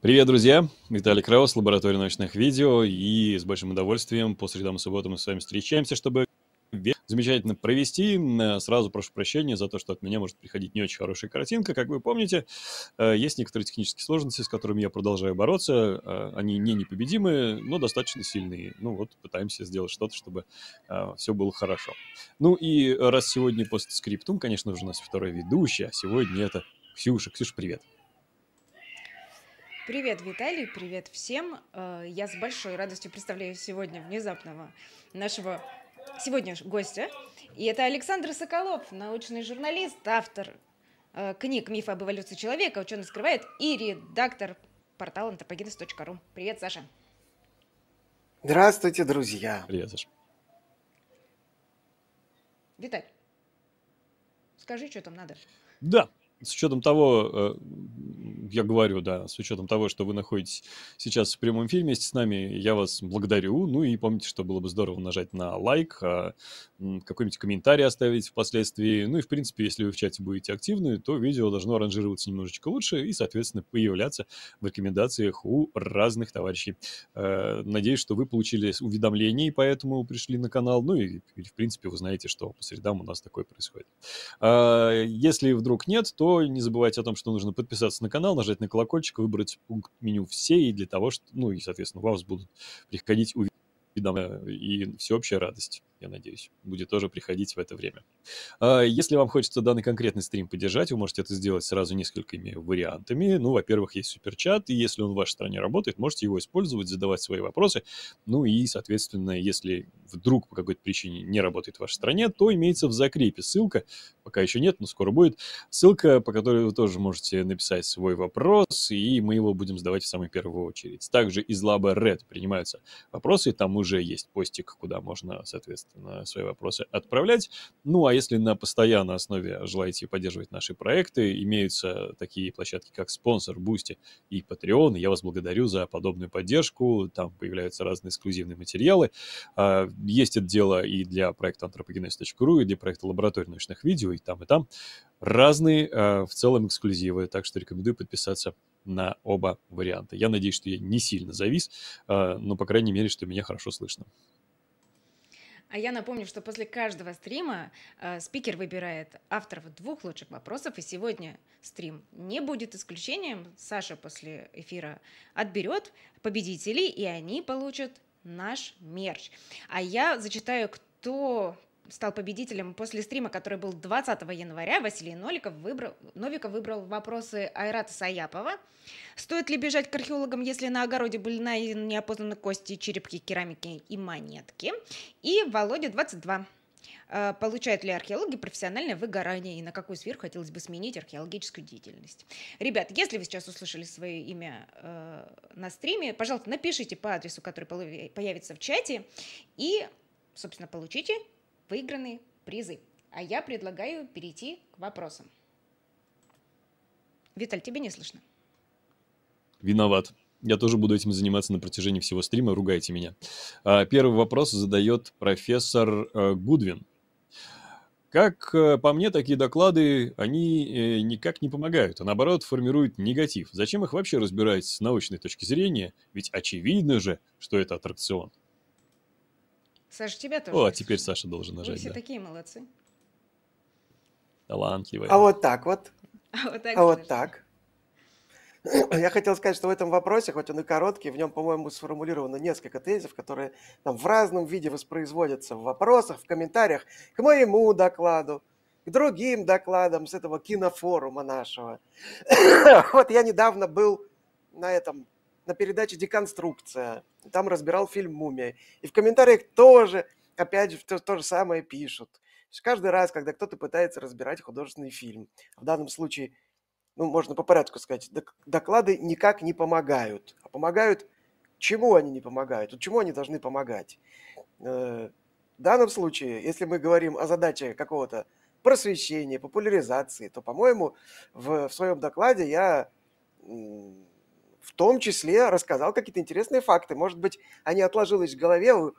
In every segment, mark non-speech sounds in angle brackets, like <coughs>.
Привет, друзья! Виталий Краус, лаборатория научных видео, и с большим удовольствием по средам и субботам мы с вами встречаемся, чтобы замечательно провести. Сразу прошу прощения за то, что от меня может приходить не очень хорошая картинка. Как вы помните, э, есть некоторые технические сложности, с которыми я продолжаю бороться. Э, они не непобедимые, но достаточно сильные. Ну вот, пытаемся сделать что-то, чтобы э, все было хорошо. Ну и раз сегодня постскриптум, конечно же, у нас второй ведущий, а сегодня это Ксюша. Ксюша, привет. Привет, Виталий, привет всем. Э, я с большой радостью представляю сегодня внезапного нашего сегодня гостя. И это Александр Соколов, научный журналист, автор э, книг «Миф об эволюции человека», ученый скрывает и редактор портала anthropogenes.ru. Привет, Саша. Здравствуйте, друзья. Привет, Саша. Виталь, скажи, что там надо. Да, с учетом того, э, я говорю, да, с учетом того, что вы находитесь сейчас в прямом эфире вместе с нами, я вас благодарю. Ну и помните, что было бы здорово нажать на лайк, а, какой-нибудь комментарий оставить впоследствии. Ну и, в принципе, если вы в чате будете активны, то видео должно ранжироваться немножечко лучше и, соответственно, появляться в рекомендациях у разных товарищей. Э, надеюсь, что вы получили уведомления, и поэтому пришли на канал. Ну и, в принципе, вы знаете, что по средам у нас такое происходит. А, если вдруг нет, то не забывайте о том, что нужно подписаться на канал, нажать на колокольчик, выбрать пункт меню «Все», и для того, что, ну и, соответственно, у вас будут приходить уведомления и всеобщая радость я надеюсь, будет тоже приходить в это время. А, если вам хочется данный конкретный стрим поддержать, вы можете это сделать сразу несколькими вариантами. Ну, во-первых, есть суперчат, и если он в вашей стране работает, можете его использовать, задавать свои вопросы. Ну и, соответственно, если вдруг по какой-то причине не работает в вашей стране, то имеется в закрепе ссылка, пока еще нет, но скоро будет, ссылка, по которой вы тоже можете написать свой вопрос, и мы его будем задавать в самую первую очередь. Также из лаба Red принимаются вопросы, там уже есть постик, куда можно, соответственно, соответственно, свои вопросы отправлять. Ну, а если на постоянной основе желаете поддерживать наши проекты, имеются такие площадки, как спонсор, Бусти и Patreon. Я вас благодарю за подобную поддержку. Там появляются разные эксклюзивные материалы. А, есть это дело и для проекта anthropogenes.ru, и для проекта лаборатории научных видео, и там, и там. Разные а, в целом эксклюзивы, так что рекомендую подписаться на оба варианта. Я надеюсь, что я не сильно завис, а, но, по крайней мере, что меня хорошо слышно. А я напомню, что после каждого стрима э, спикер выбирает авторов двух лучших вопросов, и сегодня стрим не будет исключением. Саша после эфира отберет победителей, и они получат наш мерч. А я зачитаю, кто стал победителем после стрима, который был 20 января. Василий Ноликов выбрал, Новиков выбрал вопросы Айрата Саяпова. Стоит ли бежать к археологам, если на огороде были найдены неопознанные кости, черепки, керамики и монетки? И Володя 22. Э, получают ли археологи профессиональное выгорание и на какую сферу хотелось бы сменить археологическую деятельность? Ребят, если вы сейчас услышали свое имя э, на стриме, пожалуйста, напишите по адресу, который появится в чате, и, собственно, получите выигранные призы. А я предлагаю перейти к вопросам. Виталь, тебе не слышно. Виноват. Я тоже буду этим заниматься на протяжении всего стрима, ругайте меня. А, первый вопрос задает профессор э, Гудвин. Как э, по мне, такие доклады, они э, никак не помогают, а наоборот формируют негатив. Зачем их вообще разбирать с научной точки зрения? Ведь очевидно же, что это аттракцион. Саша, тебя тоже. О, а теперь Саша должен нажать. Вы все да. такие молодцы. Талантливые. А вот так вот. <laughs> А вот так. А вот так. <clears throat> Я хотел сказать, что в этом вопросе, хоть он и короткий, в нем, по-моему, сформулировано несколько тезисов, которые там в разном виде воспроизводятся в вопросах, в комментариях к моему докладу, к другим докладам с этого кинофорума нашего. <clears throat> Вот я недавно был на этом на передаче «Деконструкция». Там разбирал фильм «Мумия». И в комментариях тоже, опять же, то, то же самое пишут. Каждый раз, когда кто-то пытается разбирать художественный фильм, в данном случае, ну, можно по порядку сказать, доклады никак не помогают. А помогают, чему они не помогают? Вот чему они должны помогать? Э, в данном случае, если мы говорим о задаче какого-то просвещения, популяризации, то, по-моему, в, в своем докладе я в том числе рассказал какие-то интересные факты. Может быть, они отложились в голове у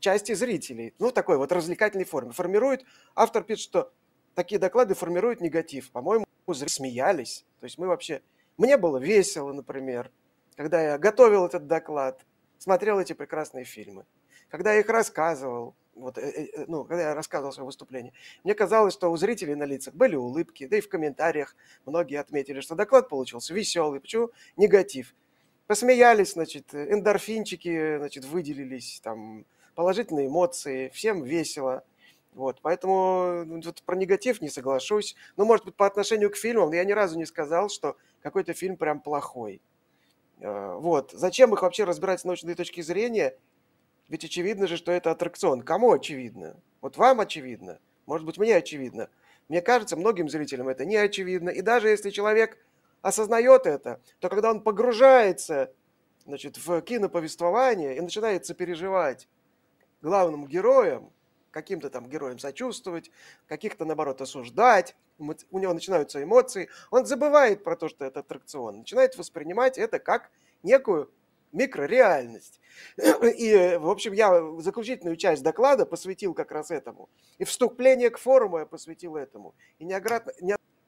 части зрителей. Ну, такой вот развлекательной форме. Формирует, автор пишет, что такие доклады формируют негатив. По-моему, зрители смеялись. То есть мы вообще... Мне было весело, например. когда я готовил этот доклад, смотрел эти прекрасные фильмы, когда я их рассказывал, вот, э, э, ну, когда я рассказывал свое выступление, мне казалось, что у зрителей на лицах были улыбки, да и в комментариях многие отметили, что доклад получился веселый. Почему негатив? Посмеялись, значит, эндорфинчики, значит, выделились, там, положительные эмоции, всем весело. Вот, поэтому ну, вот про негатив не соглашусь. Ну, может быть, по отношению к фильмам, я ни разу не сказал, что какой-то фильм прям плохой. Э, вот. Зачем их вообще разбирать с научной точки зрения? Ведь очевидно же, что это аттракцион. Кому очевидно? Вот вам очевидно. Может быть, мне очевидно. Мне кажется, многим зрителям это не очевидно. И даже если человек осознает это, то когда он погружается значит, в киноповествование и начинает сопереживать главным героям, каким-то там героям сочувствовать, каких-то, наоборот, осуждать, у него начинаются эмоции, он забывает про то, что это аттракцион, начинает воспринимать это как некую микрореальность. <clears throat> И, в общем, я заключительную часть доклада посвятил как раз этому. И вступление к форуму я посвятил этому. И неоднократно,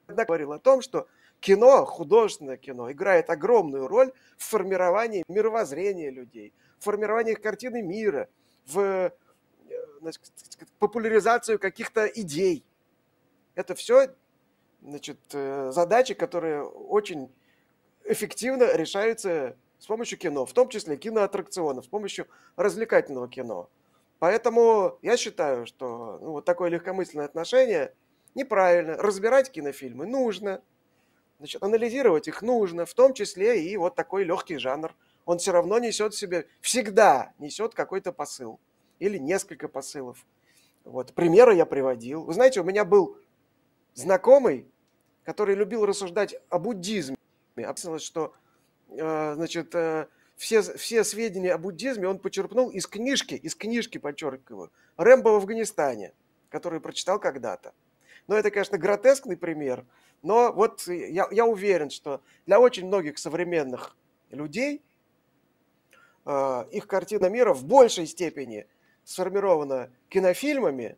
говорил о том, что кино, художественное кино, играет огромную роль в формировании мировоззрения людей, в формировании картины мира, в значит, популяризацию каких-то идей. Это все значит, э, задачи, которые очень эффективно решаются с помощью кино, в том числе киноаттракционов, с помощью развлекательного кино. Поэтому я считаю, что ну, вот такое легкомысленное отношение неправильно. Разбирать кинофильмы нужно, значит, анализировать их нужно, в том числе и вот такой легкий жанр. Он все равно несет в себе, всегда несет какой-то посыл или несколько посылов. Вот, примеры я приводил. Вы знаете, у меня был знакомый, который любил рассуждать о буддизме. Описалось, что значит, э, все, все сведения о буддизме он почерпнул из книжки, из книжки, подчеркиваю, Рэмбо в Афганистане, которую прочитал когда-то. Но это, конечно, гротескный пример, но вот я, я уверен, что для очень многих современных людей э, их картина мира в большей степени сформирована кинофильмами,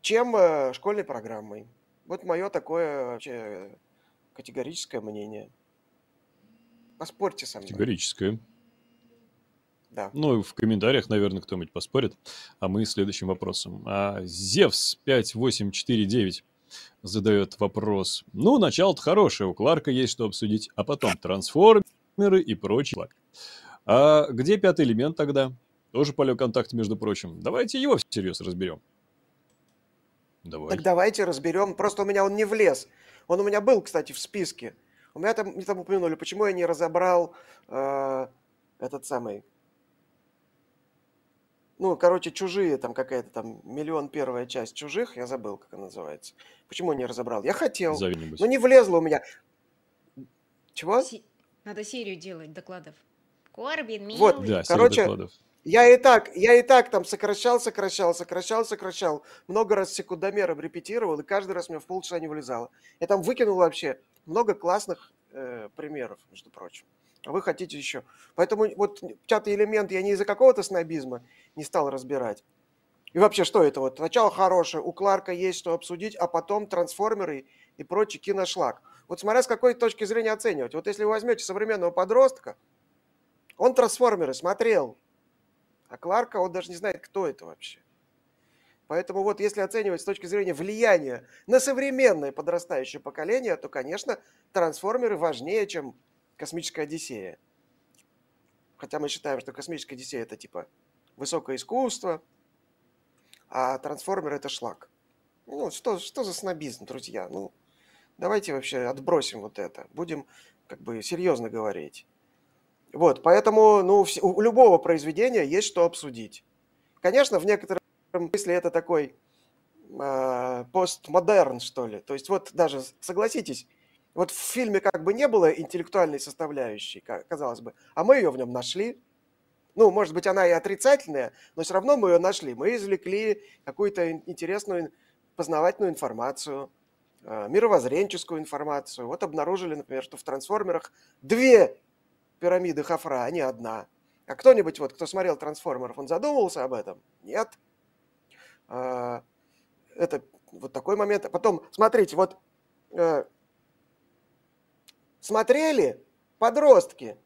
чем э, школьной программой. Вот мое такое вообще категорическое мнение. Поспорьте со мной. Категорическое. Да. Ну, в комментариях, наверное, кто-нибудь поспорит. А мы следующим вопросом. А, Зевс 5849 задает вопрос. Ну, начало-то хорошее, у Кларка есть что обсудить, а потом трансформеры и прочее. А где пятый элемент тогда? Тоже поле контакта, между прочим. Давайте его всерьез разберем. Давай. Так давайте разберем. Просто у меня он не влез. Он у меня был, кстати, в списке. У меня там, не там упомянули, почему я не разобрал э, этот самый... Ну, короче, чужие, там какая-то там миллион первая часть чужих, я забыл, как она называется. Почему не разобрал? Я хотел, но не влезло у меня. Чего? Надо серию делать докладов. Корбин, милый. Вот, да, короче, докладов. Я и так, я и так там сокращал, сокращал, сокращал, сокращал. Много раз секундомером репетировал, и каждый раз у меня в полчаса не вылезало. Я там выкинул вообще много классных э, примеров, между прочим. А вы хотите еще. Поэтому вот пятый элемент я не из-за какого-то снобизма не стал разбирать. И вообще, что это вот? Начало хорошее, у Кларка есть что обсудить, а потом трансформеры и прочий киношлаг. Вот смотря с какой точки зрения оценивать. Вот если вы возьмете современного подростка, он трансформеры смотрел, а Кларка, он даже не знает, кто это вообще. Поэтому вот если оценивать с точки зрения влияния на современное подрастающее поколение, то, конечно, трансформеры важнее, чем космическая Одиссея. Хотя мы считаем, что космическая Одиссея это типа высокое искусство, а трансформер это шлак. Ну, что, что за снобизм, друзья? Ну, давайте вообще отбросим вот это. Будем как бы серьезно говорить. Вот, поэтому ну, у любого произведения есть что обсудить. Конечно, в некотором смысле это такой э, постмодерн, что ли. То есть вот даже, согласитесь, вот в фильме как бы не было интеллектуальной составляющей, казалось бы, а мы ее в нем нашли. Ну, может быть, она и отрицательная, но все равно мы ее нашли. Мы извлекли какую-то интересную познавательную информацию, э, мировоззренческую информацию. Вот обнаружили, например, что в трансформерах две пирамиды Хафра, а не одна. А кто-нибудь, вот, кто смотрел «Трансформеров», он задумывался об этом? Нет. А, это вот такой момент. Потом, смотрите, вот э, смотрели подростки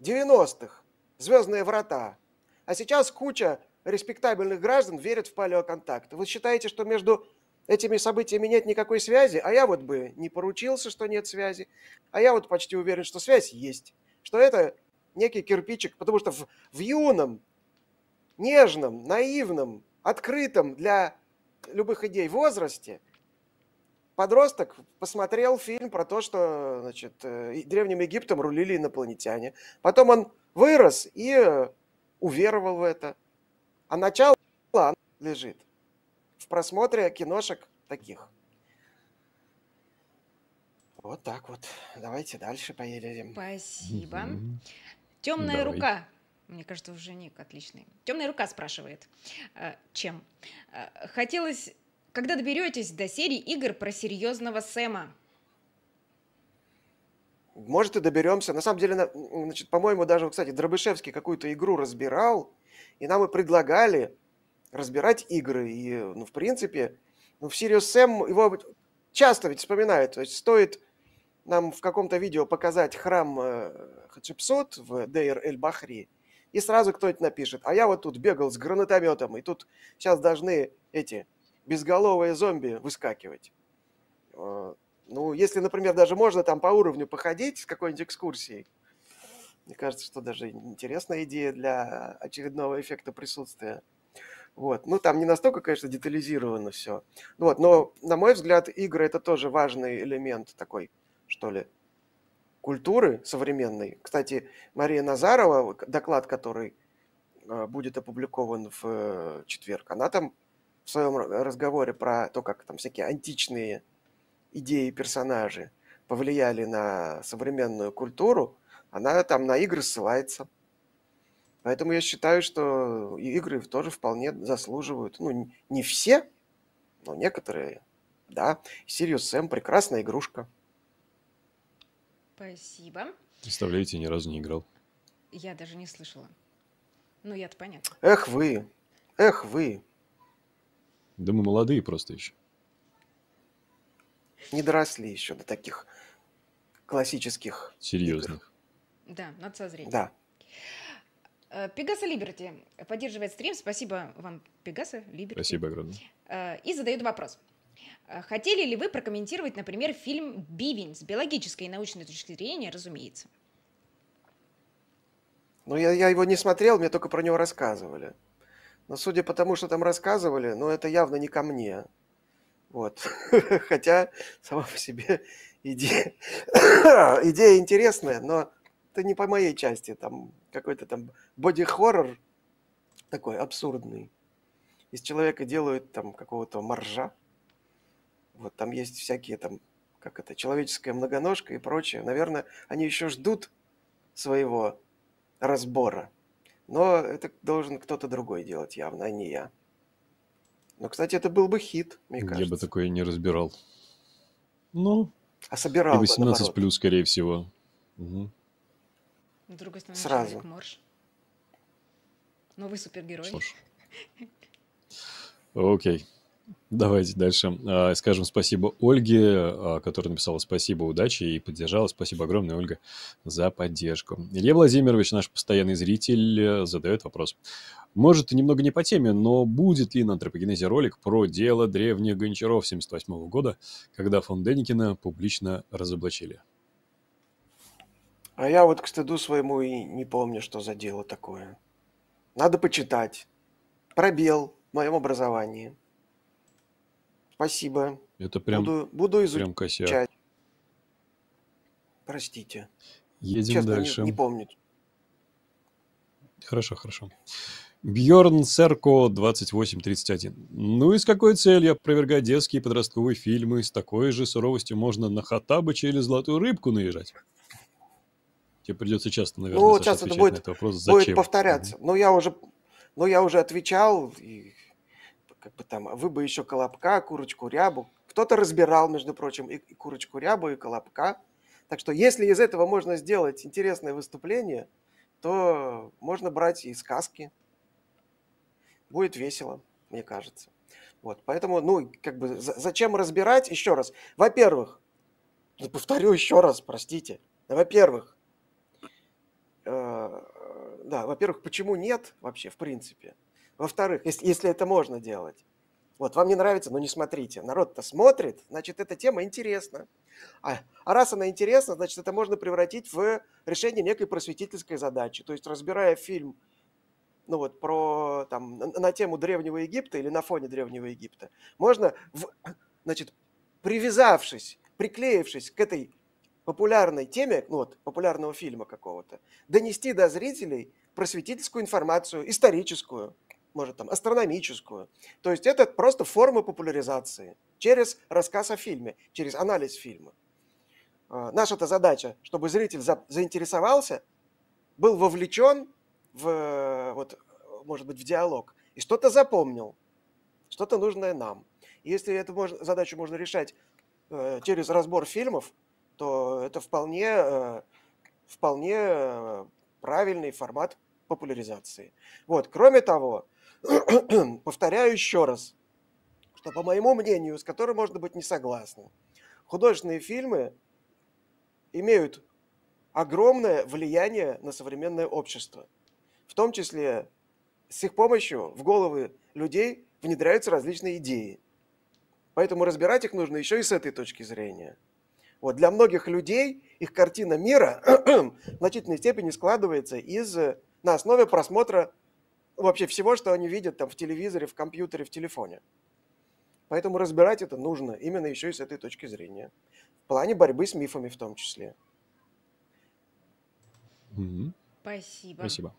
90-х, «Звездные врата». А сейчас куча респектабельных граждан верят в палеоконтакт. Вы считаете, что между этими событиями нет никакой связи? А я вот бы не поручился, что нет связи. А я вот почти уверен, что связь есть. Что это некий кирпичик, потому что в, в юном, нежном, наивном, открытом для любых идей возрасте подросток посмотрел фильм про то, что значит, э, Древним Египтом рулили инопланетяне. Потом он вырос и э, уверовал в это. А начало лежит в просмотре киношек таких. Вот так вот. Давайте дальше поедем. Спасибо. Угу. Темная Давай. рука. Мне кажется, уже ник отличный. Темная рука спрашивает. Э, чем? Э, хотелось, когда доберетесь до серии игр про серьезного Сэма? Может, и доберемся. На самом деле, значит, по-моему, даже, кстати, Дробышевский какую-то игру разбирал, и нам и предлагали разбирать игры. И, ну, в принципе, ну, в Sirius Sam его часто ведь вспоминают. То есть стоит нам в каком-то видео показать храм э, Хатшепсут в Дейр-эль-Бахри, и сразу кто-нибудь напишет, а я вот тут бегал с гранатометом, и тут сейчас должны эти безголовые зомби выскакивать. Э, ну, если, например, даже можно там по уровню походить с какой-нибудь экскурсией, мне кажется, что даже интересная идея для очередного эффекта присутствия. Вот. Ну, там не настолько, конечно, детализировано все. Вот. Но, на мой взгляд, игры – это тоже важный элемент такой, что ли, культуры современной. Кстати, Мария Назарова, доклад, который э, будет опубликован в э, четверг, она там в своем разговоре про то, как там всякие античные идеи персонажи повлияли на современную культуру, она там на игры ссылается. Поэтому я считаю, что игры тоже вполне заслуживают. Ну, не все, но некоторые, да. Sirius Sam прекрасная игрушка. Спасибо. Представляете, ни разу не играл. Я даже не слышала. Ну, я-то понятно. Эх вы, эх вы. Да мы молодые просто еще. Не доросли еще до таких классических Серьезных. Игр. Да, надо созреть. Да. Э, Пегаса Либерти поддерживает стрим. Спасибо вам, Пегаса Либерти. Спасибо огромное. Э, и задает вопрос. Э, хотели ли вы прокомментировать, например, фильм «Бивень» с биологической и научной точки зрения, разумеется? Ну, я, я его не смотрел, мне только про него рассказывали. Но судя по тому, что там рассказывали, ну, это явно не ко мне. Вот. <laughs> Хотя сама по себе идея, <coughs> идея интересная, но это не по моей части. Там какой-то там боди-хоррор такой абсурдный. Из человека делают там какого-то моржа. Вот там есть всякие там, как это, человеческая многоножка и прочее. Наверное, они еще ждут своего разбора. Но это должен кто-то другой делать явно, а не я. Но, кстати, это был бы хит, мне кажется. Я бы такое не разбирал. Ну, а собирал и 18 бы, плюс, скорее всего. Угу. С другой стороны, Сразу. человек Морж. Новый супергерой. Слушай. Окей. Давайте дальше. А, скажем спасибо Ольге, а, которая написала спасибо, удачи и поддержала. Спасибо огромное, Ольга, за поддержку. Илья Владимирович, наш постоянный зритель, задает вопрос. Может, немного не по теме, но будет ли на антропогенезе ролик про дело древних гончаров 78 года, когда фон Деникина публично разоблачили? А я вот к стыду своему и не помню, что за дело такое. Надо почитать. Пробел в моем образовании. Спасибо. Это прям, буду, буду изучать. прям косяк. Простите. Едем Честно, дальше. Не, не помню. Хорошо, хорошо. Бьорн Серко 2831. Ну и с какой целью опровергать детские и подростковые фильмы? С такой же суровостью можно на Хатабыча или Золотую рыбку наезжать? Тебе придется часто, наверное, ну, сейчас это будет, на этот вопрос. Зачем? будет повторяться. Но я уже, но я уже отвечал, и, как бы там, вы бы еще колобка, курочку рябу. Кто-то разбирал, между прочим, и, и курочку рябу, и колобка. Так что если из этого можно сделать интересное выступление, то можно брать и сказки. Будет весело, мне кажется. Вот, поэтому, ну, как бы, зачем разбирать? Еще раз. Во-первых, повторю еще раз, простите. Во-первых, э, да, во-первых, почему нет вообще, в принципе? Во-вторых, если, если это можно делать. Вот, вам не нравится, но не смотрите. Народ-то смотрит, значит, эта тема интересна. А, а раз она интересна, значит, это можно превратить в решение некой просветительской задачи. То есть, разбирая фильм ну вот, про, там, на тему Древнего Египта или на фоне Древнего Египта, можно, в, значит, привязавшись, приклеившись к этой популярной теме, ну вот, популярного фильма какого-то, донести до зрителей просветительскую информацию, историческую, может, там, астрономическую. То есть это просто форма популяризации через рассказ о фильме, через анализ фильма. А, наша-то задача, чтобы зритель за, заинтересовался, был вовлечен в, вот, может быть, в диалог и что-то запомнил, что-то нужное нам. Если эту можно, задачу можно решать э, через разбор фильмов, то это вполне, э, вполне э, правильный формат популяризации. Вот. Кроме того, <clears throat> повторяю еще раз, что по моему мнению, с которым можно быть не согласным, художественные фильмы имеют огромное влияние на современное общество. В том числе с их помощью в головы людей внедряются различные идеи. Поэтому разбирать их нужно еще и с этой точки зрения. Вот для многих людей их картина мира <clears throat> в значительной степени складывается из, на основе просмотра вообще всего, что они видят там в телевизоре, в компьютере, в телефоне. Поэтому разбирать это нужно именно еще и с этой точки зрения. В плане борьбы с мифами в том числе. Спасибо. Спасибо.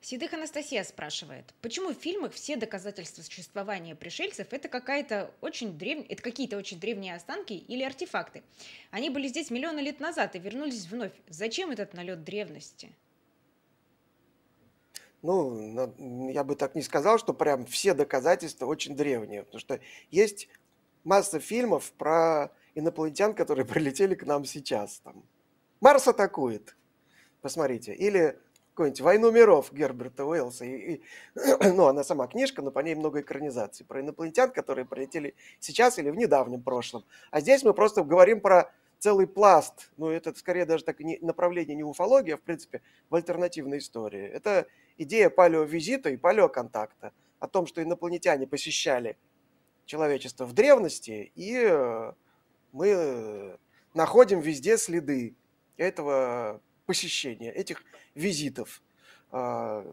Сидых Анастасия спрашивает, почему в фильмах все доказательства существования пришельцев это какая-то очень древ... это какие-то очень древние останки или артефакты? Они были здесь миллионы лет назад и вернулись вновь. Зачем этот налет древности? Ну, я бы так не сказал, что прям все доказательства очень древние, потому что есть масса фильмов про инопланетян, которые <laughs> прилетели к нам сейчас. Там. Марс атакует, посмотрите. Или какую-нибудь «Войну миров» Герберта Уэллса. И, и, <clears throat> ну, она сама книжка, но по ней много экранизаций про инопланетян, которые прилетели сейчас или в недавнем прошлом. А здесь мы просто говорим про целый пласт, ну, это скорее даже так не, направление не уфология, а в принципе в альтернативной истории. Это идея палеовизита и палеоконтакта о том, что инопланетяне посещали человечество в древности, и э, мы находим везде следы этого посещения, этих визитов. А,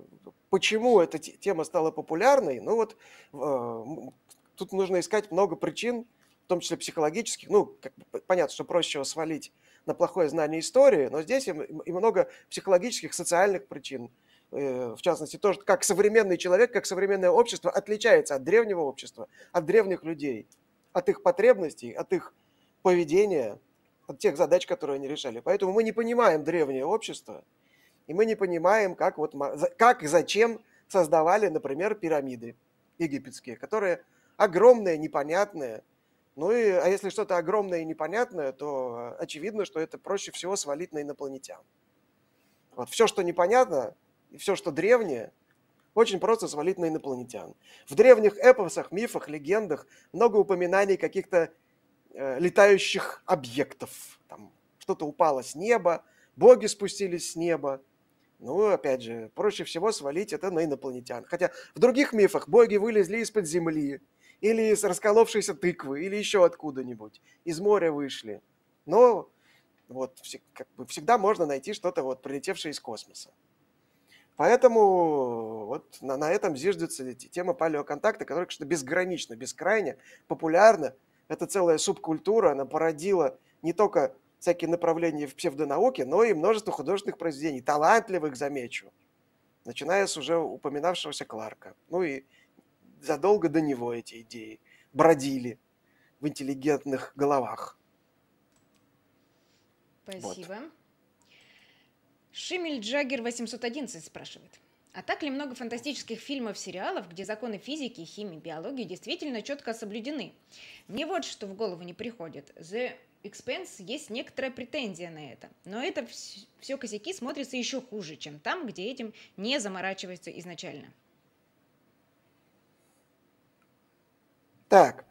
почему эта тема стала популярной? Ну вот э, тут нужно искать много причин, в том числе психологических. Ну, как понятно, что проще свалить на плохое знание истории, но здесь и много психологических, социальных причин. Э, в частности, то, как современный человек, как современное общество отличается от древнего общества, от древних людей, от их потребностей, от их поведения, от тех задач, которые они решали. Поэтому мы не понимаем древнее общество, и мы не понимаем, как, вот, как и зачем создавали, например, пирамиды египетские, которые огромные, непонятные. Ну и, а если что-то огромное и непонятное, то очевидно, что это проще всего свалить на инопланетян. Вот все, что непонятно, и все, что древнее, очень просто свалить на инопланетян. В древних эпосах, мифах, легендах много упоминаний каких-то э, летающих объектов. Там что-то упало с неба, боги спустились с неба. Ну, опять же, проще всего свалить это на инопланетян. Хотя в других мифах боги вылезли из-под земли, или из расколовшейся тыквы, или еще откуда-нибудь. Из моря вышли. Но вот как бы всегда можно найти что-то вот прилетевшее из космоса. Поэтому вот на, на этом зиждется тема палеоконтакта, которая, конечно, безгранично, бескрайне популярна. Это целая субкультура, она породила не только всякие направления в псевдонауке, но и множество художественных произведений, талантливых, замечу, начиная с уже упоминавшегося Кларка. Ну и задолго до него эти идеи бродили в интеллигентных головах. Спасибо. Вот. Шимель Джаггер 811 спрашивает. А так ли много фантастических фильмов, сериалов, где законы физики, химии, биологии действительно четко соблюдены? Мне вот что в голову не приходит. The Expense есть некоторая претензия на это. Но это все косяки смотрится еще хуже, чем там, где этим не заморачивается изначально. Так,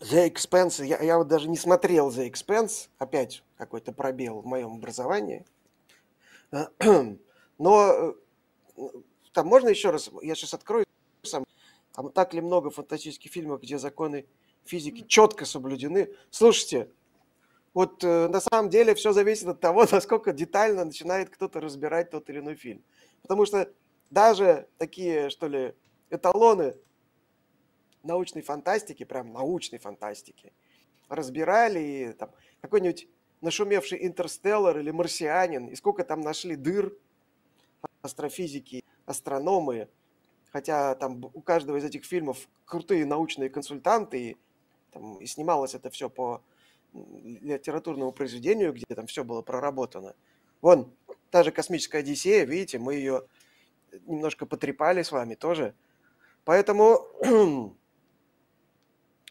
The Expense, я, я вот даже не смотрел The Expense, опять какой-то пробел в моем образовании. Но э, там можно еще раз, я сейчас открою сам, там так ли много фантастических фильмов, где законы физики четко соблюдены. Слушайте, вот э, на самом деле все зависит от того, <laughs> насколько детально начинает кто-то разбирать тот или иной фильм. Потому что даже такие, что ли, эталоны научной фантастики, прям научной фантастики, разбирали и там какой-нибудь нашумевший интерстеллар или марсианин, и сколько там нашли дыр астрофизики, астрономы, хотя там у каждого из этих фильмов крутые научные консультанты, и, там, и снималось это все по литературному произведению, где там все было проработано. Вон, та же «Космическая Одиссея», видите, мы ее немножко потрепали с вами тоже. Поэтому, <clears throat>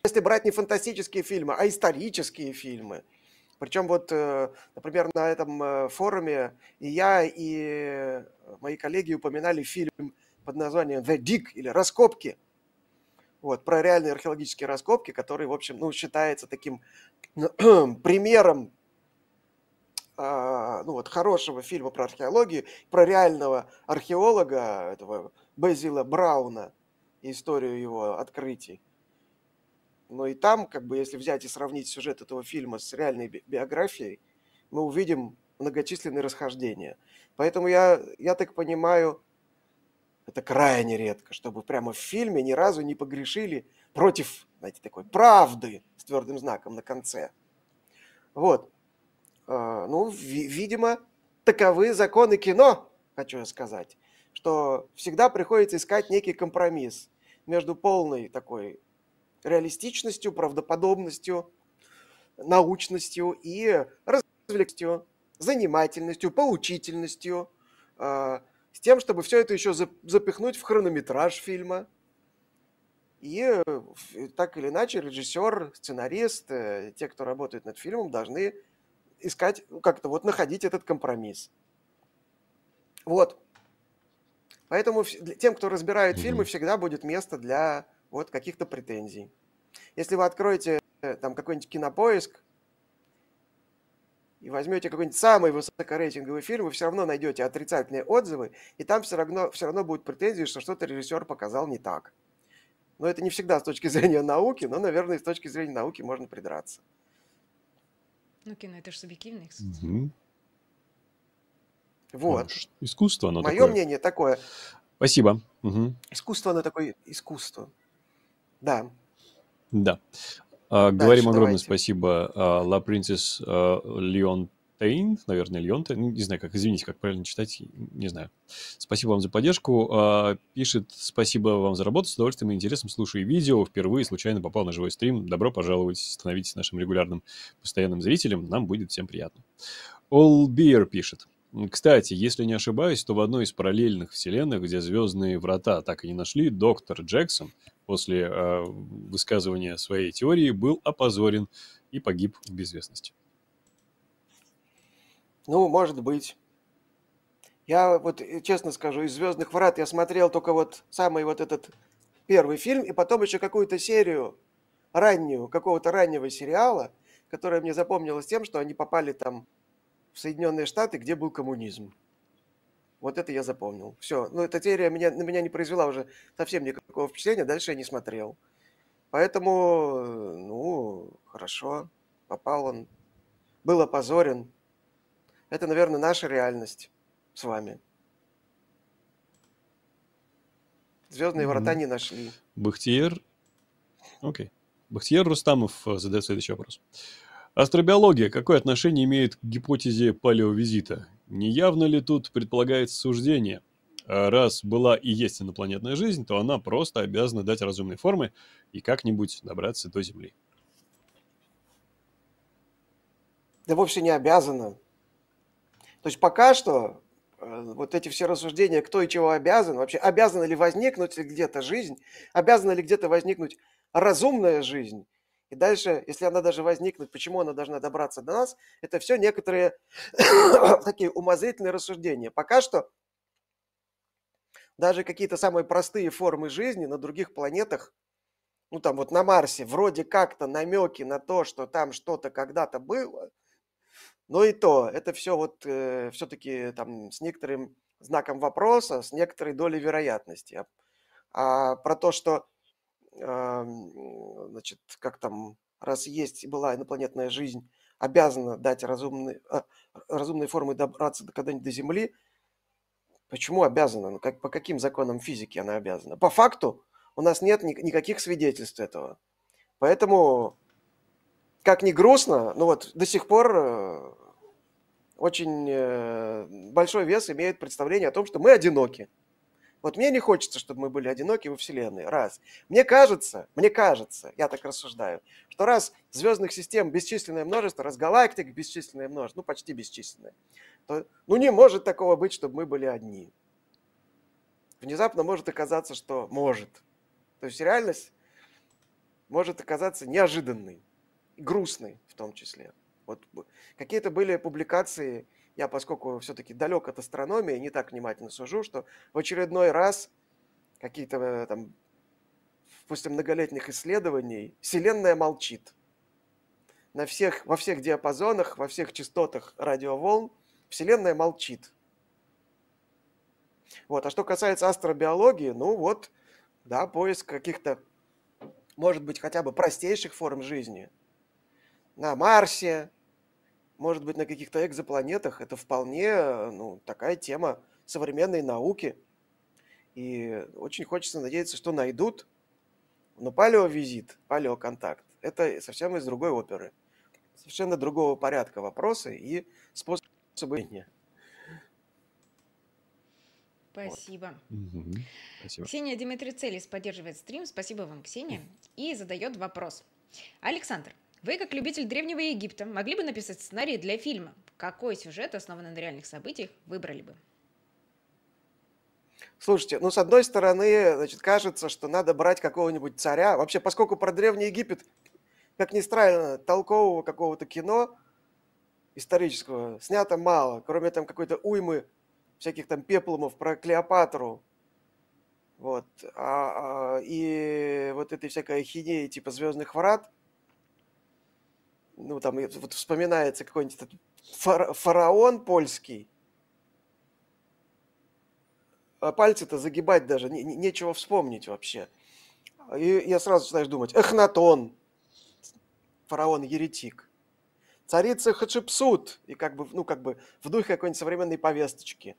если брать не фантастические фильмы, а исторические фильмы, причем вот, э, например, на этом э, форуме и я, и мои коллеги упоминали фильм под названием «The Dig» или «Раскопки», вот, про реальные археологические раскопки, который, в общем, ну, считается таким <clears throat> примером а, ну, вот, хорошего фильма про археологию, про реального археолога, этого Безила Брауна, историю его открытий. Но и там, как бы, если взять и сравнить сюжет этого фильма с реальной биографией, мы увидим многочисленные расхождения. Поэтому я, я так понимаю, это крайне редко, чтобы прямо в фильме ни разу не погрешили против, знаете, такой правды с твердым знаком на конце. Вот. А, ну, видимо, таковы законы кино, хочу я сказать, что всегда приходится искать некий компромисс между полной такой реалистичностью, правдоподобностью, научностью и развлекностью, занимательностью, поучительностью, а, с тем, чтобы все это еще запихнуть в хронометраж фильма. И э, так или иначе режиссер, сценарист, э, те, кто работает над фильмом, должны искать, ну, как-то вот находить этот компромисс. Вот. Поэтому тем, кто разбирает mm-hmm. фильмы, всегда будет место для вот каких-то претензий. Если вы откроете э, там какой-нибудь кинопоиск, и возьмете какой-нибудь самый высокорейтинговый фильм, вы все равно найдете отрицательные отзывы, и там все равно, все равно будут претензии, что что-то режиссер показал не так. Но это не всегда с точки <laughs> зрения науки, но, наверное, с точки зрения науки можно придраться. Ну, кино это же субъективно. Угу. Вот. Искусство оно Мое такое. мнение такое. Спасибо. Угу. Искусство оно такое искусство. Да. Да. А, говорим огромное давайте. спасибо а, La Princess а, Leon Тейн, наверное, Леонте, ну, не знаю, как, извините, как правильно читать, не знаю. Спасибо вам за поддержку. Пишет, спасибо вам за работу, с удовольствием и интересом слушаю видео. Впервые случайно попал на живой стрим. Добро пожаловать, становитесь нашим регулярным постоянным зрителем, нам будет всем приятно. All Beer пишет. Кстати, если не ошибаюсь, то в одной из параллельных вселенных, где звездные врата так и не нашли, доктор Джексон после э, высказывания своей теории был опозорен и погиб в безвестности. Ну, может быть. Я вот э, честно скажу, из «Звездных врат» я смотрел только вот самый вот этот первый фильм, и потом еще какую-то серию раннюю, какого-то раннего сериала, которая мне запомнилась тем, что они попали там в Соединенные Штаты, где был коммунизм. Вот это я запомнил. Все. Ну, эта серия меня, на меня не произвела уже совсем никакого впечатления, дальше я не смотрел. Поэтому, ну, хорошо, попал он, был опозорен. Это, наверное, наша реальность с вами. Звездные mm-hmm. врата не нашли. Бахтиер. Окей. Okay. Бахтиер Рустамов э, задает следующий вопрос. Астробиология какое отношение имеет к гипотезе палеовизита? Не явно ли тут предполагается суждение? А раз была и есть инопланетная жизнь, то она просто обязана дать разумные формы и как-нибудь добраться до Земли. Да вовсе не обязана. То есть пока что э, вот эти все рассуждения, кто и чего обязан, вообще обязана ли возникнуть где-то жизнь, обязана ли где-то возникнуть разумная жизнь, и дальше, если она даже возникнет, почему она должна добраться до нас, это все некоторые <coughs> такие умозрительные рассуждения. Пока что даже какие-то самые простые формы жизни на других планетах, ну там вот на Марсе, вроде как-то намеки на то, что там что-то когда-то было, Но и то, это все вот э, все-таки там с некоторым знаком вопроса, с некоторой долей вероятности. А, а про то, что, значит, как там, раз есть и была инопланетная жизнь, обязана дать разумные, э, разумные формы добраться когда-нибудь до Земли, почему обязана? Ну, как, по каким законам физики она обязана? По факту у нас нет ни, никаких свидетельств этого. Поэтому, как ни грустно, ну вот до сих пор э, очень э, большой вес имеет представление о том, что мы одиноки. Вот мне не хочется, чтобы мы были одиноки во Вселенной. Раз. Мне кажется, мне кажется, я так рассуждаю, что раз звездных систем бесчисленное множество, раз галактик бесчисленное множество, ну почти бесчисленное, то ну не может такого быть, чтобы мы были одни. Внезапно может оказаться, что может. То есть реальность может оказаться неожиданной, грустной в том числе. Вот какие-то были публикации, я поскольку все-таки далек от астрономии, не так внимательно сужу, что в очередной раз какие-то э, там после многолетних исследований Вселенная молчит. На всех, во всех диапазонах, во всех частотах радиоволн Вселенная молчит. Вот. А что касается астробиологии, ну вот, да, поиск каких-то, может быть, хотя бы простейших форм жизни на Марсе, может быть, на каких-то экзопланетах, это вполне ну, такая тема современной науки. И очень хочется надеяться, что найдут. Но палеовизит, палеоконтакт – это совсем из другой оперы. Совершенно другого порядка вопросы и способы. Спасибо. Вот. Спасибо. Ксения Димитрицелис поддерживает стрим. Спасибо вам, Ксения. И задает вопрос. Александр, вы, как любитель Древнего Египта, могли бы написать сценарий для фильма. Какой сюжет, основанный на реальных событиях, выбрали бы? Слушайте, ну, с одной стороны, значит, кажется, что надо брать какого-нибудь царя. Вообще, поскольку про Древний Египет, как ни странно, толкового какого-то кино исторического снято мало, кроме там какой-то уймы всяких там пеплумов про Клеопатру, вот, а, а, и вот этой всякой ахинеи типа «Звездных врат», ну, там вот вспоминается какой-нибудь фара- фараон польский, а пальцы-то загибать даже, не, не, нечего вспомнить вообще. И я сразу начинаешь думать, Эхнатон, фараон-еретик, царица Хачепсут, и как бы, ну, как бы в духе какой-нибудь современной повесточки.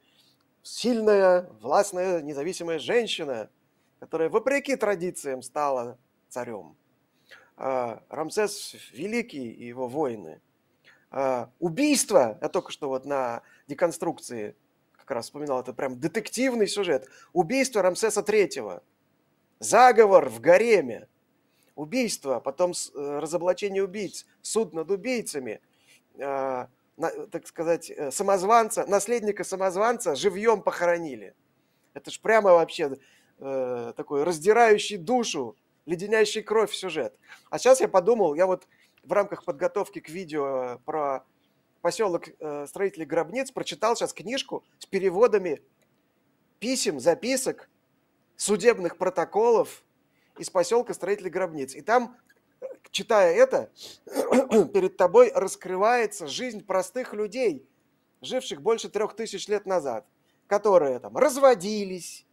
Сильная, властная, независимая женщина, которая вопреки традициям стала царем. А, Рамсес Великий и его воины. А, убийство, я только что вот на деконструкции как раз вспоминал, это прям детективный сюжет. Убийство Рамсеса Третьего. Заговор в гареме. Убийство, потом э, разоблачение убийц, суд над убийцами, а, так сказать, э, самозванца, наследника самозванца живьем похоронили. Это ж прямо вообще э, такой раздирающий душу леденящий кровь сюжет. А сейчас я подумал, я вот в рамках подготовки к видео про поселок э, строителей гробниц прочитал сейчас книжку с переводами писем, записок, судебных протоколов из поселка строителей гробниц. И там, читая это, <clears throat> перед тобой раскрывается жизнь простых людей, живших больше трех тысяч лет назад, которые там разводились,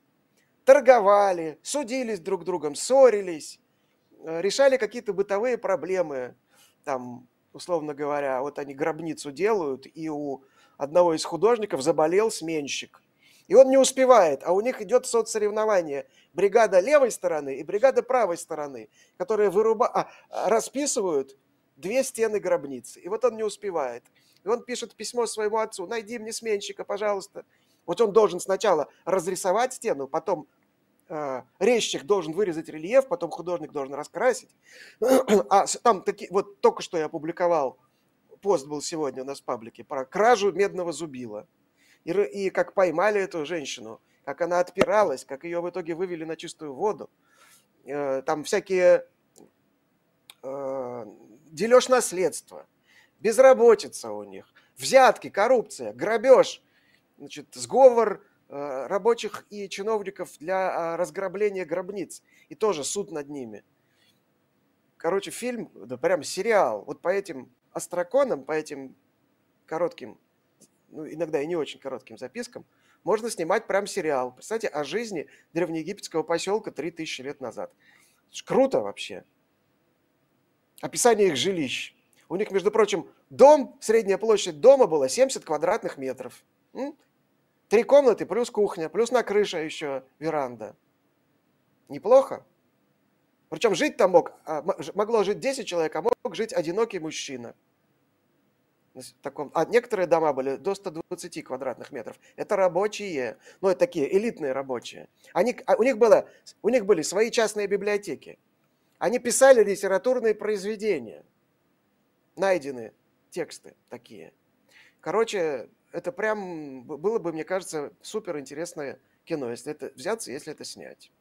торговали, судились друг другом, ссорились, э, решали какие-то бытовые проблемы, там, условно говоря, вот они гробницу делают, и у одного из художников заболел сменщик. И он не успевает, а у них идет соцсоревнование. Бригада левой стороны и бригада правой стороны, которые выруба... а, расписывают две стены гробницы. И вот он не успевает. И он пишет письмо своему отцу, найди мне сменщика, пожалуйста. Вот он должен сначала разрисовать стену, потом резчик должен вырезать рельеф, потом художник должен раскрасить. <clears throat> А там такие, вот только что я опубликовал, пост был сегодня у нас в паблике, про кражу медного зубила. И, и как поймали эту женщину, как она отпиралась, как ее в итоге вывели на чистую воду. Э, там всякие э, дележ наследства, безработица у них, взятки, коррупция, грабеж – значит, сговор рабочих и чиновников для а, разграбления гробниц. И тоже суд над ними. Короче, фильм, да прям сериал. Вот по этим астраконам, по этим коротким, ну, иногда и не очень коротким запискам, можно снимать прям сериал. Представьте, о жизни древнеегипетского поселка 3000 лет назад. Круто вообще. Описание их жилищ. У них, между прочим, дом, средняя площадь дома была 70 квадратных метров. Три комнаты плюс кухня, плюс на крыше еще веранда. Неплохо? Причем жить там мог, а, могло жить 10 человек, а мог жить одинокий мужчина. Таком, а некоторые дома были до 120 квадратных метров. Это рабочие, ну, это такие элитные рабочие. Они, а у, них было, у них были свои частные библиотеки. Они писали литературные произведения. Найдены тексты такие. Короче, это прям было бы, мне кажется, супер интересное кино, если это взяться, если это снять.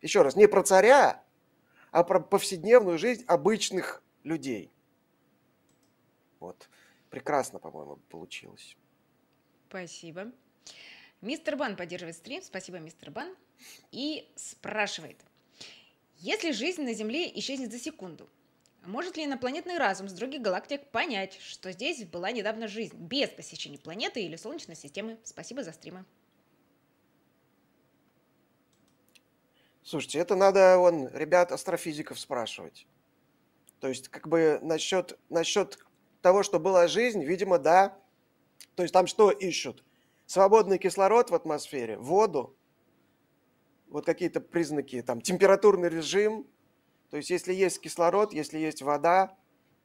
Еще раз, не про царя, а про повседневную жизнь обычных людей. Вот. Прекрасно, по-моему, получилось. Спасибо. Мистер Бан поддерживает стрим. Спасибо, мистер Бан. И спрашивает. Если жизнь на Земле исчезнет за секунду, может ли инопланетный разум с других галактик понять, что здесь была недавно жизнь без посещения планеты или Солнечной системы? Спасибо за стримы. Слушайте, это надо вон ребят астрофизиков спрашивать. То есть, как бы насчет, насчет того, что была жизнь, видимо, да. То есть там что ищут? Свободный кислород в атмосфере, воду, вот какие-то признаки, там, температурный режим. То есть если есть кислород, если есть вода,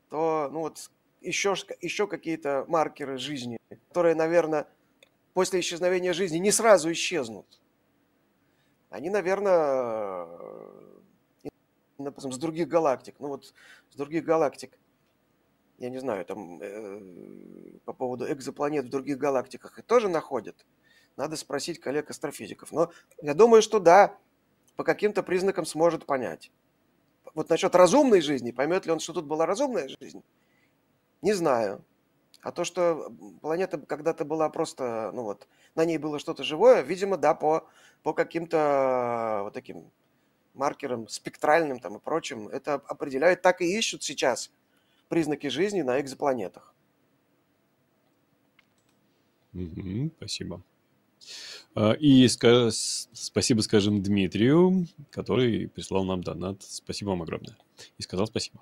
то, ну вот, еще, еще какие-то маркеры жизни, которые, наверное, после исчезновения жизни не сразу исчезнут они, наверное, с других галактик. Ну вот с других галактик. Я не знаю, там э, по поводу экзопланет в других галактиках и тоже находят. Надо спросить коллег-астрофизиков. Но я думаю, что да, по каким-то признакам сможет понять. Вот насчет разумной жизни, поймет ли он, что тут была разумная жизнь, не знаю. А то, что планета когда-то была просто, ну вот, на ней было что-то живое, видимо, да, по, по каким-то вот таким маркерам спектральным там и прочим, это определяет, так и ищут сейчас признаки жизни на экзопланетах. Угу, спасибо. А, и спасибо, скажем, Дмитрию, который прислал нам донат. Спасибо вам огромное. И сказал спасибо.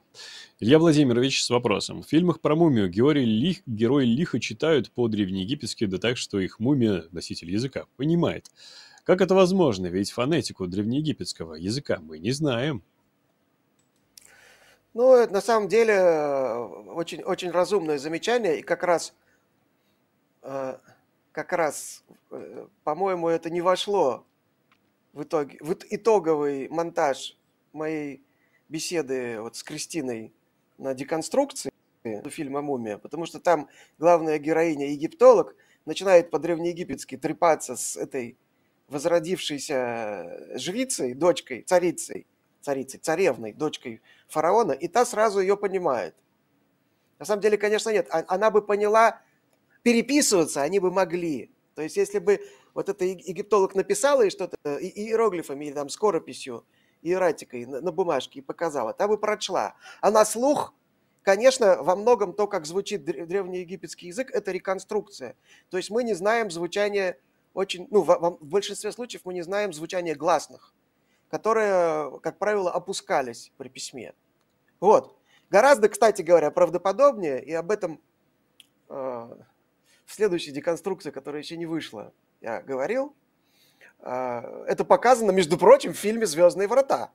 Илья Владимирович с вопросом. В фильмах про мумию герои, лих, герои лихо читают по-древнеегипетски, да так, что их мумия, носитель языка, понимает. Как это возможно? Ведь фонетику древнеегипетского языка мы не знаем. Ну, на самом деле, э, очень, очень разумное замечание, и как раз э, как раз, э, по-моему, это не вошло в итоге, в итоговый монтаж моей беседы вот с Кристиной на деконструкции фильма «Мумия», потому что там главная героиня, египтолог, начинает по-древнеегипетски трепаться с этой возродившейся жрицей, дочкой, царицей, царицей, царевной, дочкой фараона, и та сразу ее понимает. На самом деле, конечно, нет. А, она бы поняла, переписываться они бы могли. То есть, если бы вот этот египтолог написал ей что-то иероглифами или там скорописью, иератикой на, на бумажке и показала, та бы прочла. А на слух, конечно, во многом то, как звучит древнеегипетский язык, это реконструкция. То есть мы не знаем звучание очень, ну, в, в большинстве случаев мы не знаем звучание гласных, которые, как правило, опускались при письме. Вот. Гораздо, кстати говоря, правдоподобнее, и об этом э, в следующей деконструкции, которая еще не вышла, я говорил, а, это показано, между прочим, в фильме «Звездные врата».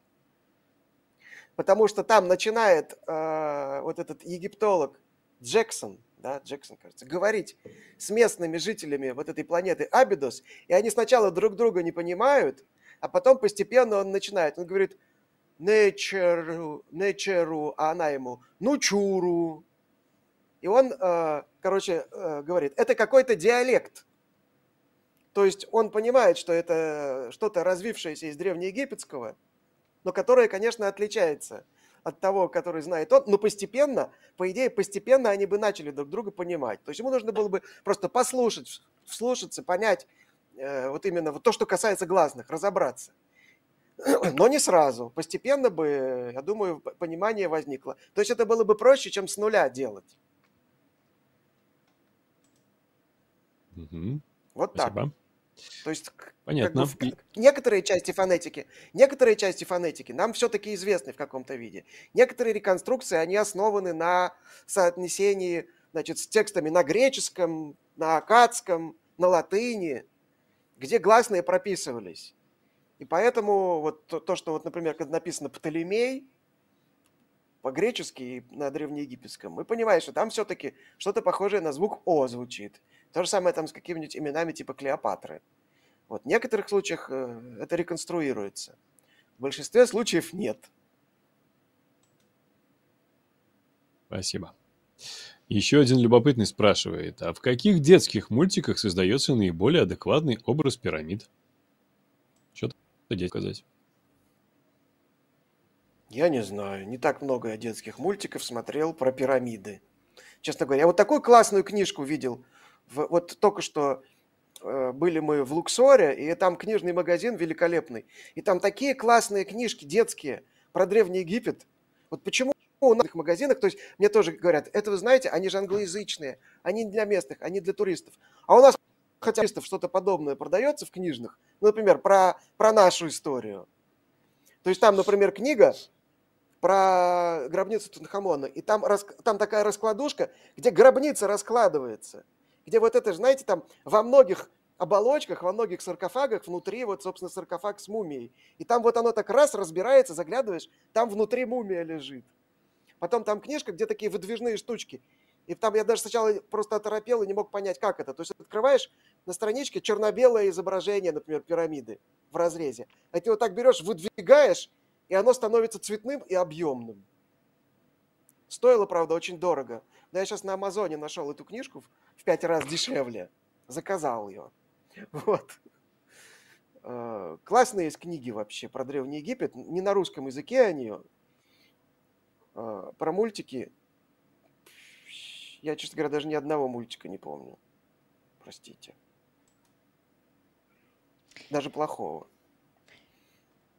Потому что там начинает э, вот этот египтолог Джексон, да, Джексон, кажется, говорить с местными жителями вот этой планеты Абидос, и они сначала друг друга не понимают, а потом постепенно он начинает, он говорит «нечеру», «нечеру», а она ему «нучуру», и он, э, короче, э, говорит, это какой-то диалект. То есть он понимает, что это что-то развившееся из древнеегипетского, но которое, конечно, отличается от того, который знает он, но постепенно, по идее, постепенно они бы начали друг друга понимать. То есть ему нужно было бы просто послушать, вслушаться, понять э, вот именно вот то, что касается гласных, разобраться. <clears throat> Но не сразу. Постепенно бы, я думаю, понимание возникло. То есть это было бы проще, чем с нуля делать. Мгм. Вот так. Спасибо. То есть, к- как бы Понятно. в- некоторые части фонетики, некоторые части фонетики нам все-таки известны в каком-то виде. Некоторые реконструкции, они основаны на соотнесении, значит, с текстами на греческом, на акадском, на латыни, где гласные прописывались. И поэтому вот то, то, что вот, например, когда написано Птолемей по-гречески и на древнеегипетском, мы понимаем, что там все-таки что-то похожее на звук О звучит. То же самое там с какими-нибудь именами типа Клеопатры. Вот. В некоторых случаях э, это реконструируется. В большинстве случаев нет. Спасибо. Еще один любопытный спрашивает, а в каких детских мультиках создается наиболее адекватный образ пирамид? Что-то детям сказать. Я не знаю, не так много я детских мультиков смотрел про пирамиды. Честно говоря, я вот такую классную книжку видел. В- вот только что э, были мы в Луксоре, и там книжный магазин великолепный. И там такие классные книжки детские про Древний Египет. Вот почему у нас в магазинах, то есть мне тоже говорят, это вы знаете, они же англоязычные, они для местных, они для туристов. А у нас хотя туристов что-то подобное продается в книжных, ну, например, про, про нашу историю. То есть там, например, книга про гробницу Тутанхамона, и там, там такая раскладушка, где гробница раскладывается, где вот это, знаете, там во многих оболочках, во многих саркофагах внутри вот, собственно, саркофаг с мумией. И там вот оно так раз разбирается, заглядываешь, там внутри мумия лежит. Потом там книжка, где такие выдвижные штучки. И там я даже сначала просто оторопел и не мог понять, как это. То есть открываешь на страничке черно-белое изображение, например, пирамиды в разрезе. А ты вот так берешь, выдвигаешь, и оно становится цветным и объемным. Стоило, правда, очень дорого. Но я сейчас на Амазоне нашел эту книжку в- пять раз дешевле. Заказал ее. Вот. Э, Классные есть книги вообще про Древний Египет. Не на русском языке они. Э, Про мультики. Я, честно говоря, даже ни одного мультика не помню. Простите. Даже плохого.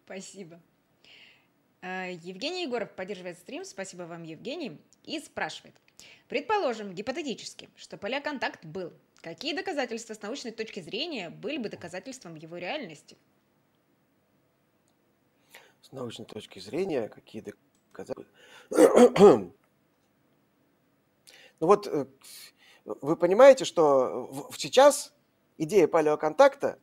Спасибо. А, Евгений Егоров поддерживает стрим. Спасибо вам, Евгений. И спрашивает. Предположим, гипотетически, что поля-контакт был. Какие доказательства с научной точки зрения были бы доказательством его реальности? С научной точки зрения, какие доказательства? <clears throat> Ну вот, э, вы понимаете, что сейчас идея палеоконтакта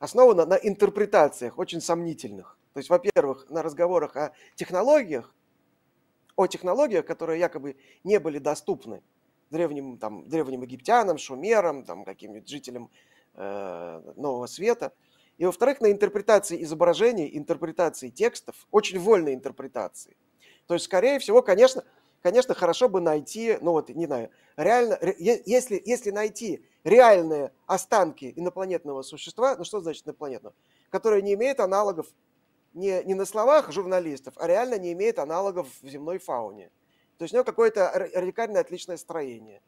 основана на интерпретациях очень сомнительных. То есть, во-первых, на разговорах о технологиях, о технологиях, которые якобы не были доступны древним, там, древним египтянам, шумерам, там, каким-нибудь жителям э, Нового Света. И, во-вторых, на интерпретации изображений, интерпретации текстов, очень вольной интерпретации. То есть, скорее всего, конечно, конечно, хорошо бы найти, ну вот, не знаю, реально, если, если найти реальные останки инопланетного существа, ну что значит инопланетного, которое не имеет аналогов не, не на словах журналистов, а реально не имеет аналогов в земной фауне. То есть у него какое-то ра- радикально отличное строение,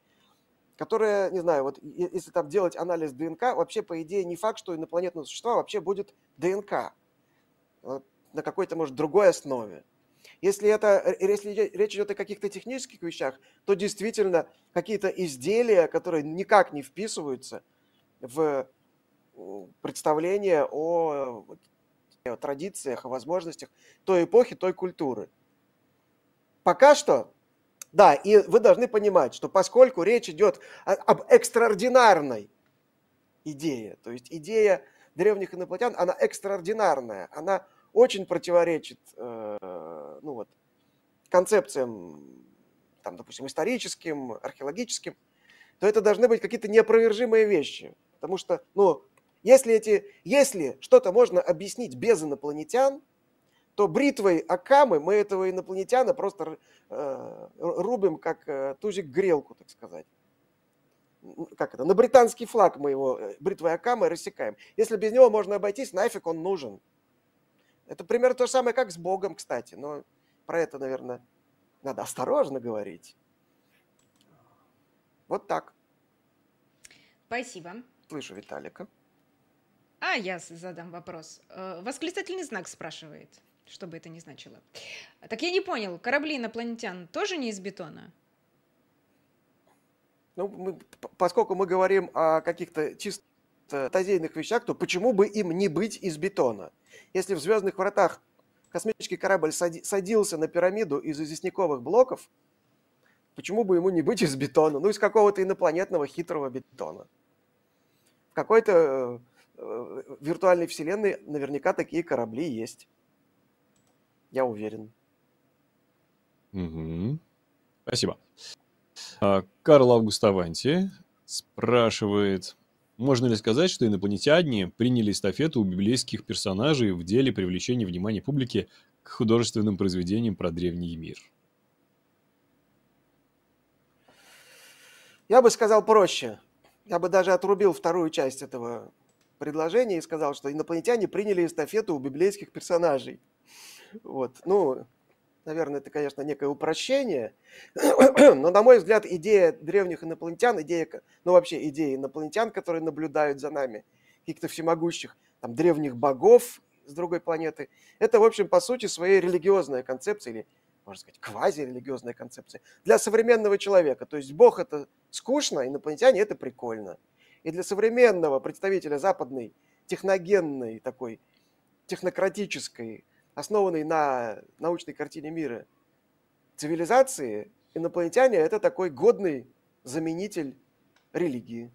которое, не знаю, вот если там делать анализ ДНК, вообще, по идее, не факт, что инопланетного существа вообще будет ДНК на какой-то, может, другой основе. Если, это, э, если речь идет о каких-то технических вещах, то действительно какие-то изделия, которые никак не вписываются в представление о, о традициях, о возможностях той эпохи, той культуры. Пока что, да, и вы должны понимать, что поскольку речь идет об экстраординарной идее, то есть идея древних инопланетян, она экстраординарная, она очень противоречит э, ну вот, концепциям, там, допустим, историческим, археологическим, то это должны быть какие-то неопровержимые вещи. Потому что, ну, если, эти, если что-то можно объяснить без инопланетян, то бритвой Акамы мы этого инопланетяна просто э, рубим как э, тузик грелку, так сказать. Как это? На британский флаг мы его э, бритвой Акамы рассекаем. Если без него можно обойтись, нафиг он нужен. Это примерно то же самое, как с Богом, кстати. Но про это, наверное, надо осторожно говорить. Вот так. Спасибо. Слышу Виталика. А я задам вопрос. Э, Восклицательный знак спрашивает, что бы это ни значило. Так я не понял, корабли инопланетян тоже не из бетона? Ну, мы, поскольку мы говорим о каких-то чисто тазейных вещах, то почему бы им не быть из бетона? Если в «Звездных вратах» космический корабль садился на пирамиду из известняковых блоков, почему бы ему не быть из бетона? Ну, из какого-то инопланетного хитрого бетона. В какой-то э, виртуальной вселенной наверняка такие корабли есть. Я уверен. Угу. Спасибо. А, Карл Август Аванти спрашивает, можно ли сказать, что инопланетяне приняли эстафету у библейских персонажей в деле привлечения внимания публики к художественным произведениям про древний мир? Я бы сказал проще. Я бы даже отрубил вторую часть этого предложения и сказал, что инопланетяне приняли эстафету у библейских персонажей. Вот. Ну, наверное, это, конечно, некое упрощение, <clears throat> но, на мой взгляд, идея древних инопланетян, идея, ну, вообще идея инопланетян, которые наблюдают за нами, каких-то всемогущих там, древних богов с другой планеты, это, в общем, по сути, своей религиозная концепция, или, можно сказать, квазирелигиозная концепция для современного человека. То есть Бог – это скучно, инопланетяне – это прикольно. И для современного представителя западной техногенной такой технократической основанной на научной картине мира цивилизации, инопланетяне – это такой годный заменитель религии.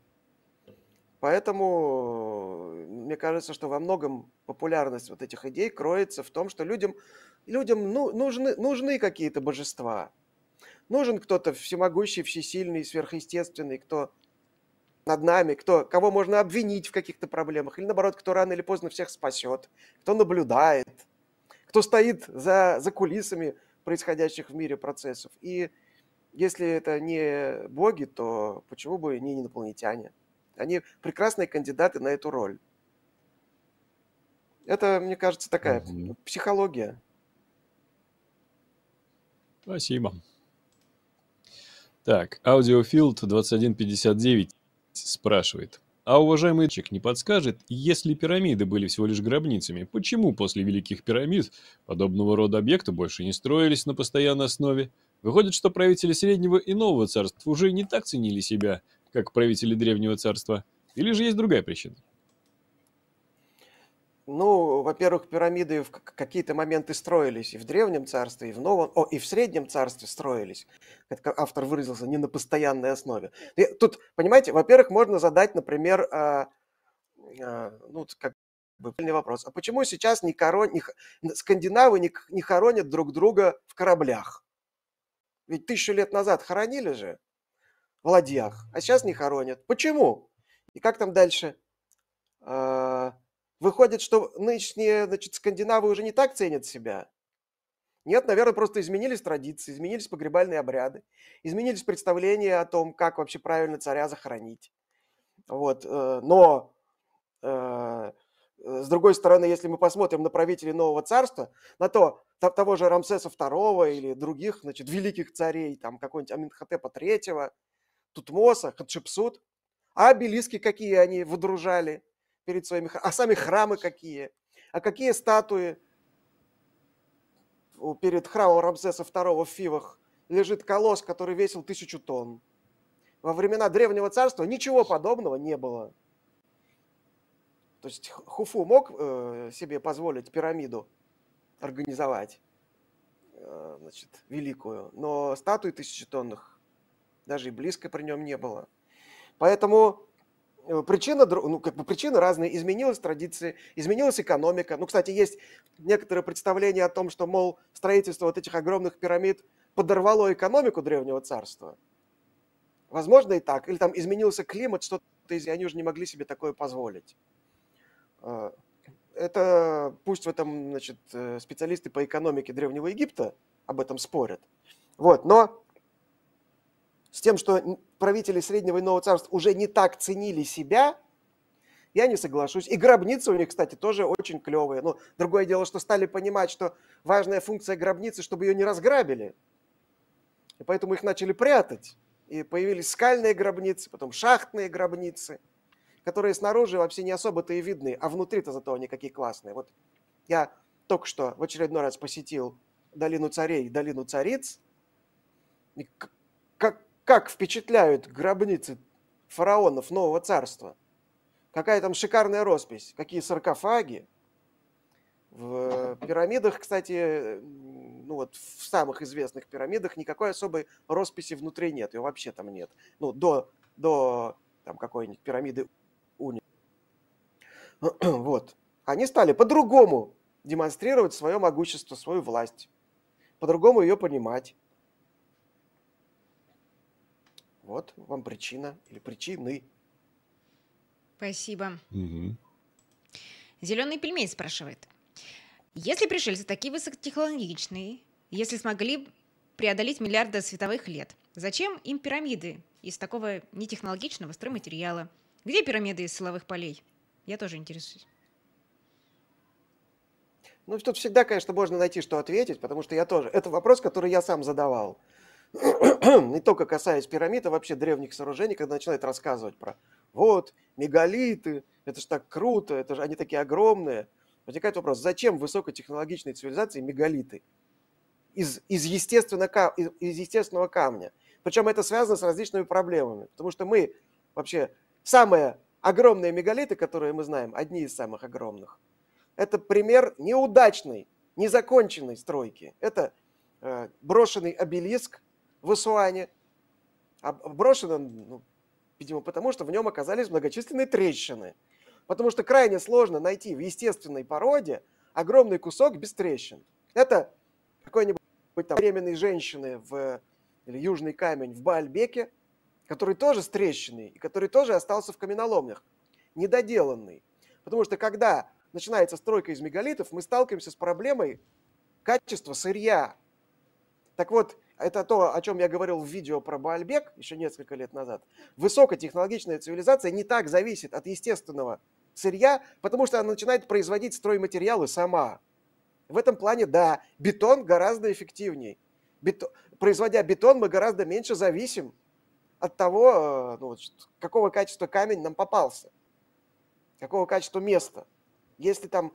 Поэтому мне кажется, что во многом популярность вот этих идей кроется в том, что людям, людям ну, нужны, нужны какие-то божества. Нужен кто-то всемогущий, всесильный, сверхъестественный, кто над нами, кто, кого можно обвинить в каких-то проблемах, или наоборот, кто рано или поздно всех спасет, кто наблюдает – кто стоит за, за кулисами происходящих в мире процессов. И если это не боги, то почему бы не инопланетяне? Они прекрасные кандидаты на эту роль. Это, мне кажется, такая угу. психология. Спасибо. Так, Аудиофилд 2159 спрашивает. А уважаемый Чик не подскажет, если пирамиды были всего лишь гробницами, почему после Великих пирамид подобного рода объекты больше не строились на постоянной основе? Выходит, что правители Среднего и Нового царств уже не так ценили себя, как правители Древнего царства? Или же есть другая причина? Ну, во-первых, пирамиды в какие-то моменты строились и в Древнем царстве, и в Новом, о, и в Среднем царстве строились. Как автор выразился, не на постоянной основе. И тут, понимаете, во-первых, можно задать, например, а, а, ну, как бы вопрос. А почему сейчас не корон... не... скандинавы не... не хоронят друг друга в кораблях? Ведь тысячу лет назад хоронили же в ладьях, а сейчас не хоронят. Почему? И как там дальше? А, Выходит, что нынешние значит, скандинавы уже не так ценят себя. Нет, наверное, просто изменились традиции, изменились погребальные обряды, изменились представления о том, как вообще правильно царя захоронить. Вот. Э, но э, с другой стороны, если мы посмотрим на правителей нового царства, на то того же Рамсеса II или других, значит, великих царей, там какой-нибудь Аминхотепа III, Тутмоса, Хатшепсут, а обелиски какие они выдружали – перед своими... А сами храмы какие? А какие статуи перед храмом Рамсеса II в Фивах? Лежит колосс, который весил тысячу тонн. Во времена Древнего Царства ничего подобного не было. То есть Хуфу мог э, себе позволить пирамиду организовать, э, значит, великую, но статуи тысячетонных даже и близко при нем не было. Поэтому причина, ну, как бы причины разные. Изменилась традиция, изменилась экономика. Ну, кстати, есть некоторые представления о том, что, мол, строительство вот этих огромных пирамид подорвало экономику Древнего Царства. Возможно и так. Или там изменился климат, что-то, и они уже не могли себе такое позволить. Э, это пусть в этом, значит, э, специалисты по экономике Древнего Египта об этом спорят. Вот, но с тем, что правители Среднего и Нового Царства уже не так ценили себя, я не соглашусь. И гробницы у них, кстати, тоже очень клевые. Но другое дело, что стали понимать, что важная функция гробницы, чтобы ее не разграбили. И поэтому их начали прятать. И появились скальные гробницы, потом шахтные гробницы, которые снаружи вообще не особо-то и видны, а внутри-то зато они какие классные. Вот я только что в очередной раз посетил долину царей, долину цариц. И как, как впечатляют гробницы фараонов нового царства. Какая там шикарная роспись, какие саркофаги. В пирамидах, кстати, ну вот в самых известных пирамидах никакой особой росписи внутри нет, ее вообще там нет. Ну, до, до там какой-нибудь пирамиды Уни. <clears throat> Вот. Они стали по-другому демонстрировать свое могущество, свою власть, по-другому ее понимать. Вот вам причина или причины. Спасибо. Мгм. Зеленый пельмень спрашивает. Если пришельцы такие высокотехнологичные, если смогли преодолеть миллиарды световых лет, зачем им пирамиды из такого нетехнологичного стройматериала? Где пирамиды из силовых полей? Я тоже интересуюсь. Ну, тут всегда, конечно, можно найти, что ответить, потому что я тоже... Это вопрос, который я сам задавал. Не только касаясь пирамид, а вообще древних сооружений, когда начинают рассказывать про вот, мегалиты, это же так круто, это же они такие огромные. Возникает вопрос, зачем высокотехнологичной цивилизации мегалиты? Из, из, естественно, из, из естественного камня. Причем это связано с различными проблемами. Потому что мы вообще самые огромные мегалиты, которые мы знаем, одни из самых огромных, это пример неудачной, незаконченной стройки. Это э, брошенный обелиск в брошен он, ну, видимо, потому что в нем оказались многочисленные трещины. Потому что крайне сложно найти в естественной породе огромный кусок без трещин. Это какой-нибудь там временной женщины в или южный камень в Баальбеке, который тоже с трещиной и который тоже остался в каменоломнях, недоделанный. Потому что когда начинается стройка из мегалитов, мы сталкиваемся с проблемой качества сырья. Так вот, это то, о чем я говорил в видео про Баальбек еще несколько лет назад. Высокотехнологичная цивилизация не так зависит от естественного сырья, потому что она начинает производить стройматериалы сама. В этом плане, да, бетон гораздо эффективнее. Бетон, производя бетон, мы гораздо меньше зависим от того, э, ну, какого качества камень нам попался, какого качества места. Если там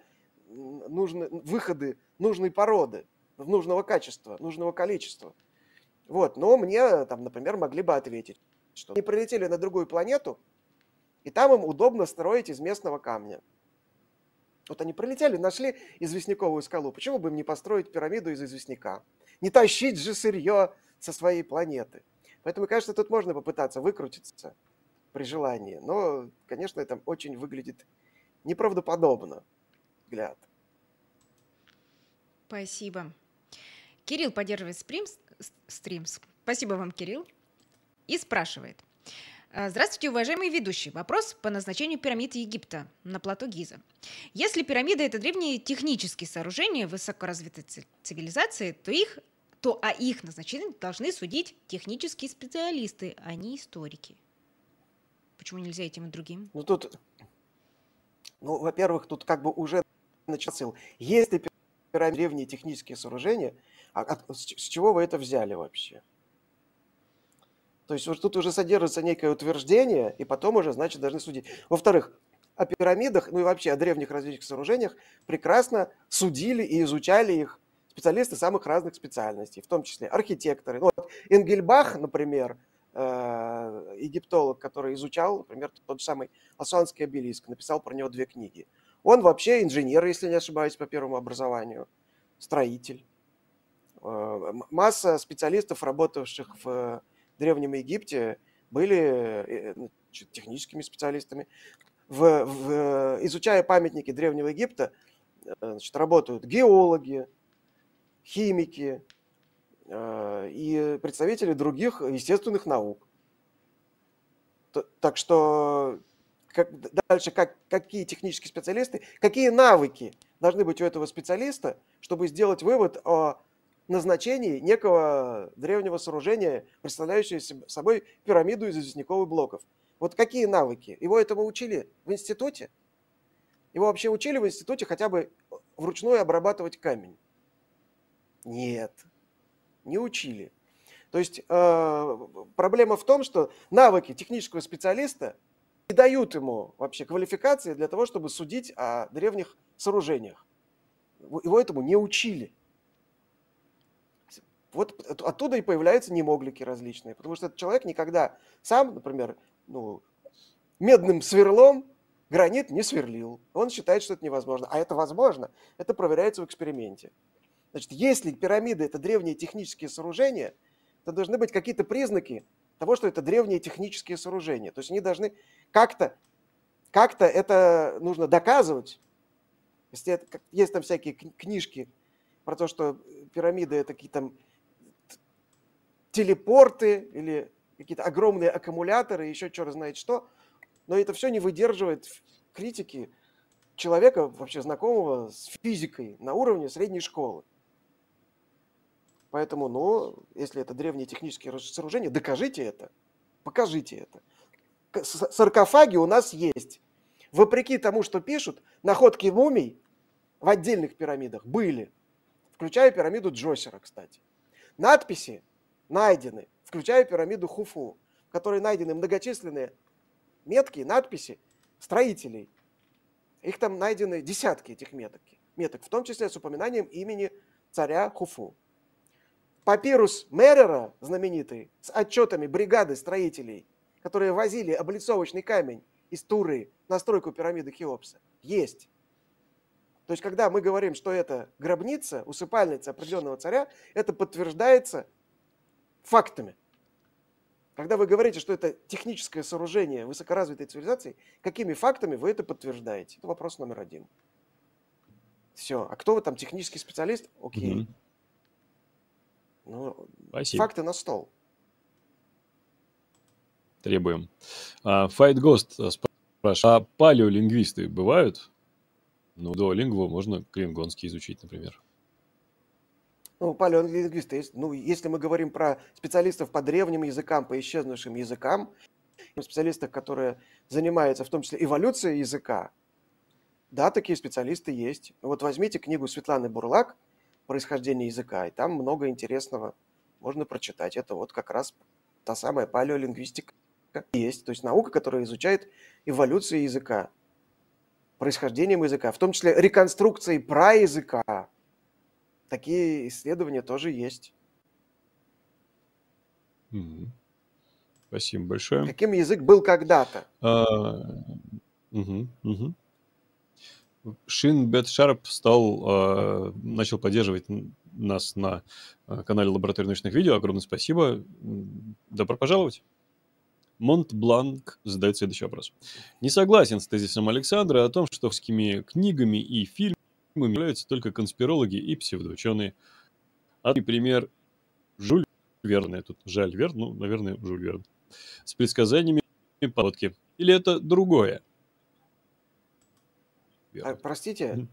нужны выходы нужной породы, нужного качества, нужного количества. Вот, но мне там, например, могли бы ответить, что они прилетели на другую планету, и там им удобно строить из местного камня. Вот они прилетели, нашли известняковую скалу. Почему бы им не построить пирамиду из известняка? Не тащить же сырье со своей планеты. Поэтому, кажется, тут можно попытаться выкрутиться при желании. Но, конечно, это очень выглядит неправдоподобно, взгляд. Спасибо. Кирилл поддерживает стримс, стримс. Спасибо вам, Кирилл. И спрашивает. «А, здравствуйте, уважаемые ведущие. Вопрос по назначению пирамид Египта на плато Гиза. Если пирамиды – это древние технические сооружения высокоразвитой цивилизации, то, их, то о их назначении должны судить технические специалисты, а не историки. Почему нельзя этим и другим? Ну, тут, ну, во-первых, тут как бы уже начался. Если пирамиды древние технические сооружения, а с чего вы это взяли вообще? То есть вот тут уже содержится некое утверждение, и потом уже, значит, должны судить. Во-вторых, о пирамидах, ну и вообще о древних различных сооружениях прекрасно судили и изучали их специалисты самых разных специальностей, в том числе архитекторы. Ну, вот Энгельбах, например, э, египтолог, который изучал, например, тот самый Асуанский обелиск, написал про него две книги. Он вообще инженер, если не ошибаюсь, по первому образованию, строитель. Э, масса специалистов, работавших в Древнем Египте были э, ну, техническими специалистами. В, в, изучая памятники Древнего Египта, э, значит, работают геологи, химики э, и представители других естественных наук. Так что как, дальше как, какие технические специалисты, какие навыки должны быть у этого специалиста, чтобы сделать вывод о назначении некого древнего сооружения, представляющего собой пирамиду из известняковых блоков. Вот какие навыки? Его этому учили в институте? Его вообще учили в институте хотя бы вручную обрабатывать камень? Нет, не учили. То есть э, проблема в том, что навыки технического специалиста не дают ему вообще квалификации для того, чтобы судить о древних сооружениях. Его этому не учили. Вот оттуда и появляются немоглики различные, потому что этот человек никогда сам, например, ну, медным сверлом гранит не сверлил. Он считает, что это невозможно. А это возможно. Это проверяется в эксперименте. Значит, если пирамиды – это древние технические сооружения, то должны быть какие-то признаки того, что это древние технические сооружения. То есть они должны как-то как это нужно доказывать. Если это, есть там всякие книжки про то, что пирамиды – это какие-то телепорты или какие-то огромные аккумуляторы, еще черт знает что, но это все не выдерживает критики человека, вообще знакомого с физикой на уровне средней школы. Поэтому, ну, если это древние технические сооружения, докажите это, покажите это. Саркофаги у нас есть. Вопреки тому, что пишут, находки мумий в отдельных пирамидах были, включая пирамиду Джосера, кстати. Надписи найдены, включая пирамиду Хуфу, в которой найдены многочисленные метки, надписи строителей. Их там найдены десятки этих меток, меток, в том числе с упоминанием имени царя Хуфу. Папирус Мерера, знаменитый, с отчетами бригады строителей, которые возили облицовочный камень из Туры на стройку пирамиды Хеопса, есть. То есть, когда мы говорим, что это гробница, усыпальница определенного царя, это подтверждается фактами. Когда вы говорите, что это техническое сооружение высокоразвитой цивилизации, какими фактами вы это подтверждаете? Это вопрос номер один. Все. А кто вы там, технический специалист? Окей. Угу. Ну, Спасибо. факты на стол. Требуем. А, Fight Ghost э, спрашивает, а палеолингвисты бывают? Ну, до лингву можно клингонский изучить, например. Ну, палеолингвисты, ну, если мы говорим про специалистов по древним языкам, по исчезнувшим языкам, специалистов, которые занимаются в том числе эволюцией языка, да, такие специалисты есть. Вот возьмите книгу Светланы Бурлак «Происхождение языка», и там много интересного можно прочитать. Это вот как раз та самая палеолингвистика есть, то есть наука, которая изучает эволюцию языка, происхождением языка, в том числе реконструкцией праязыка, такие исследования тоже есть. Мгм. Спасибо большое. Каким язык был когда-то? А, мгм, мгм. Шин Бет Шарп стал, а, начал поддерживать нас на а, канале Лаборатории научных видео. Огромное спасибо. Добро пожаловать. Монт Бланк задает следующий вопрос. Не согласен с тезисом Александра о том, что с книгами и фильмами являются только конспирологи и псевдоученые. А пример Жюль Верн, тут Жаль Верн, ну, наверное, Жюль Верн, с предсказаниями подводки. Или это другое? А, простите,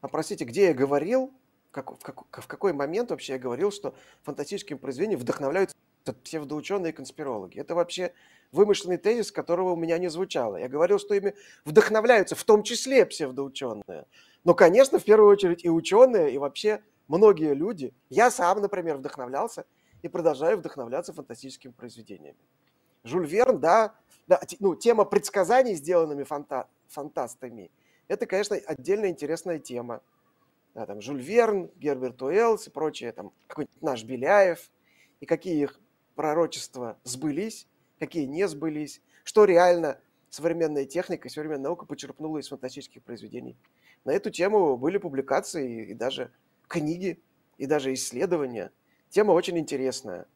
а простите, где я говорил, как, в, как, в какой момент вообще я говорил, что фантастическим произведением вдохновляются псевдоученые и конспирологи? Это вообще вымышленный тезис, которого у меня не звучало. Я говорил, что ими вдохновляются в том числе псевдоученые. Но, конечно, в первую очередь и ученые, и вообще многие люди. Я сам, например, вдохновлялся и продолжаю вдохновляться фантастическими произведениями. Жюль Верн, да, да ну, тема предсказаний, сделанными фанта, фантастами, это, конечно, отдельно интересная тема. Да, там Жюль Верн, Герберт Уэллс и прочее, там какой-нибудь наш Беляев, и какие их пророчества сбылись, какие не сбылись, что реально современная техника современная наука почерпнула из фантастических произведений. На эту тему были публикации и даже книги, и даже исследования. Тема очень интересная.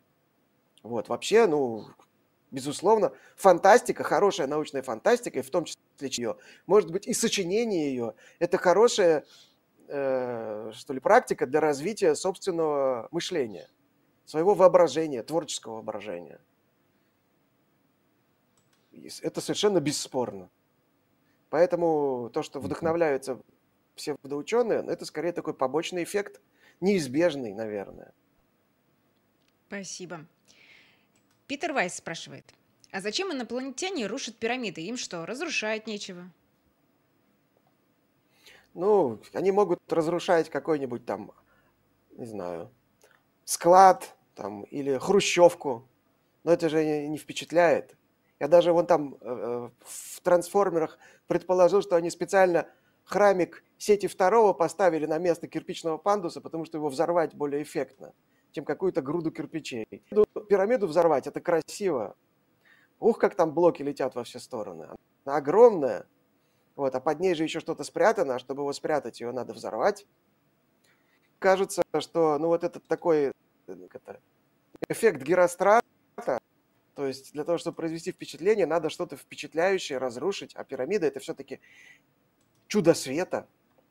Вот, вообще, ну, безусловно, фантастика, хорошая научная фантастика, и в том числе ее, может быть, и сочинение ее, это хорошая, э, что ли, практика для развития собственного мышления, своего воображения, творческого воображения. Это совершенно бесспорно. Поэтому то, что вдохновляются псевдоученые, это скорее такой побочный эффект, неизбежный, наверное. Спасибо. Питер Вайс спрашивает, а зачем инопланетяне рушат пирамиды? Им что, разрушать нечего? Ну, они могут разрушать какой-нибудь там, не знаю, склад там, или хрущевку, но это же не впечатляет. Я даже вон там э, э, в трансформерах предположил, что они специально храмик сети второго поставили на место кирпичного пандуса, потому что его взорвать более эффектно. чем какую-то груду кирпичей. Пирамиду взорвать – это красиво. Ух, как там блоки летят во все стороны. Она огромная, вот, а под ней же еще что-то спрятано, а чтобы его спрятать, ее надо взорвать. Кажется, что, ну, вот этот такой это, эффект гирострата, то есть для того, чтобы произвести впечатление, надо что-то впечатляющее разрушить, а пирамида – это все-таки чудо света.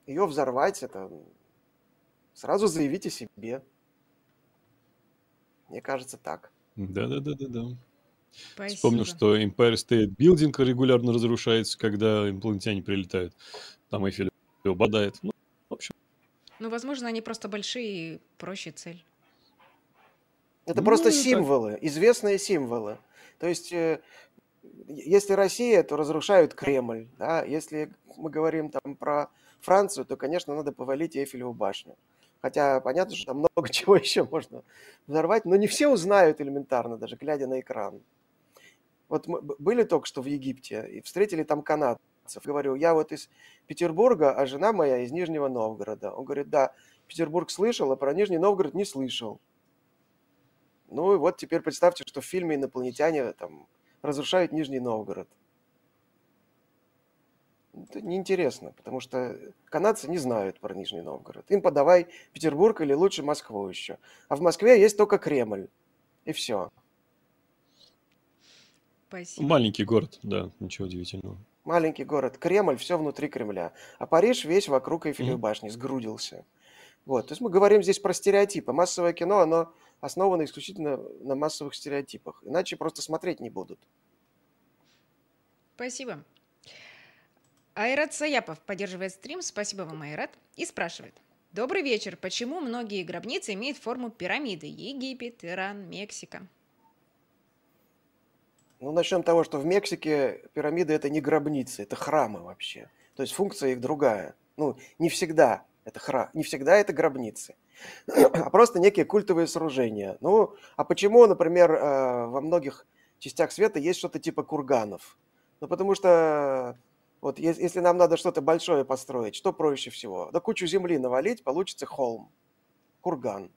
Ее взорвать – это сразу заявите себе. Мне кажется, так. Да-да-да-да-да. Вспомнил, что Empire State Building регулярно разрушается, когда инопланетяне прилетают. Там Эйфель обладает. Ну, в общем. Ну, возможно, они просто большие и проще цель. Это ну, просто символы, известные символы. То есть, э, если Россия, то разрушают Кремль. Да? Если мы говорим там про Францию, то, конечно, надо повалить Эйфелеву башню. Хотя понятно, что там много <laughs> чего еще можно взорвать, но не все узнают элементарно, даже глядя на экран. Вот мы были только что в Египте и встретили там канадцев. Говорю, я вот из Петербурга, а жена моя из Нижнего Новгорода. Он говорит, да, Петербург слышал, а про Нижний Новгород не слышал. Ну и вот теперь представьте, что в фильме инопланетяне там разрушают Нижний Новгород. Это неинтересно, потому что канадцы не знают про Нижний Новгород. Им подавай Петербург или лучше Москву еще. А в Москве есть только Кремль. И все. Спасибо. Маленький город, да, ничего удивительного. Маленький город. Кремль, все внутри Кремля. А Париж весь вокруг Эйфелевой mm-hmm. башни сгрудился. Вот. То есть мы говорим здесь про стереотипы. Массовое кино, оно основано исключительно на массовых стереотипах. Иначе просто смотреть не будут. Спасибо. Айрат Саяпов поддерживает стрим. Спасибо вам, Айрат. И спрашивает. Добрый вечер. Почему многие гробницы имеют форму пирамиды? Египет, Иран, Мексика. Ну, начнем с того, что в Мексике пирамиды – это не гробницы, это храмы вообще. То есть функция их другая. Ну, не всегда это храм, не всегда это гробницы, <clears throat> а просто некие культовые сооружения. Ну, а почему, например, э, во многих частях света есть что-то типа курганов? Ну, потому что вот если нам надо что-то большое построить, что проще всего? Да кучу земли навалить, получится холм, курган.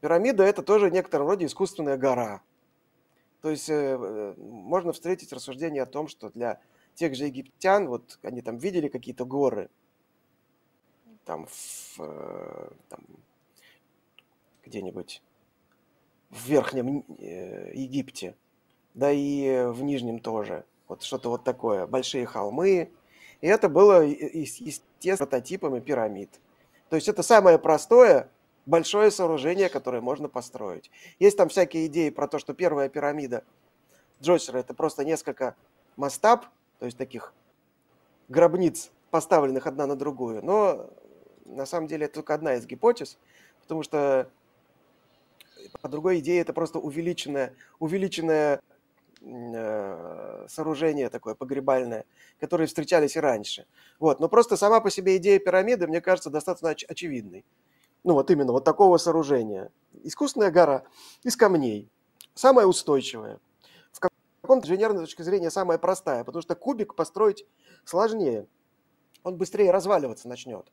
Пирамида – это тоже в некотором роде искусственная гора. То есть э, э, можно встретить рассуждение о том, что для тех же египтян, вот они там видели какие-то горы, там, в, э, там где-нибудь в Верхнем Египте, да и в Нижнем тоже. Вот что-то вот такое, большие холмы. И это было, естественно, прототипами пирамид. То есть это самое простое большое сооружение, которое можно построить. Есть там всякие идеи про то, что первая пирамида Джойсера это просто несколько мастаб, то есть таких гробниц, поставленных одна на другую. Но на самом деле это только одна из гипотез, потому что по другой идее это просто увеличенное э, сооружение такое погребальное, которые встречались и раньше. Вот. Но просто сама по себе идея пирамиды, мне кажется, достаточно оч- очевидной ну вот именно вот такого сооружения. Искусственная гора из камней, самая устойчивая. В каком-то инженерной точки зрения самая простая, потому что кубик построить сложнее. Он быстрее разваливаться начнет.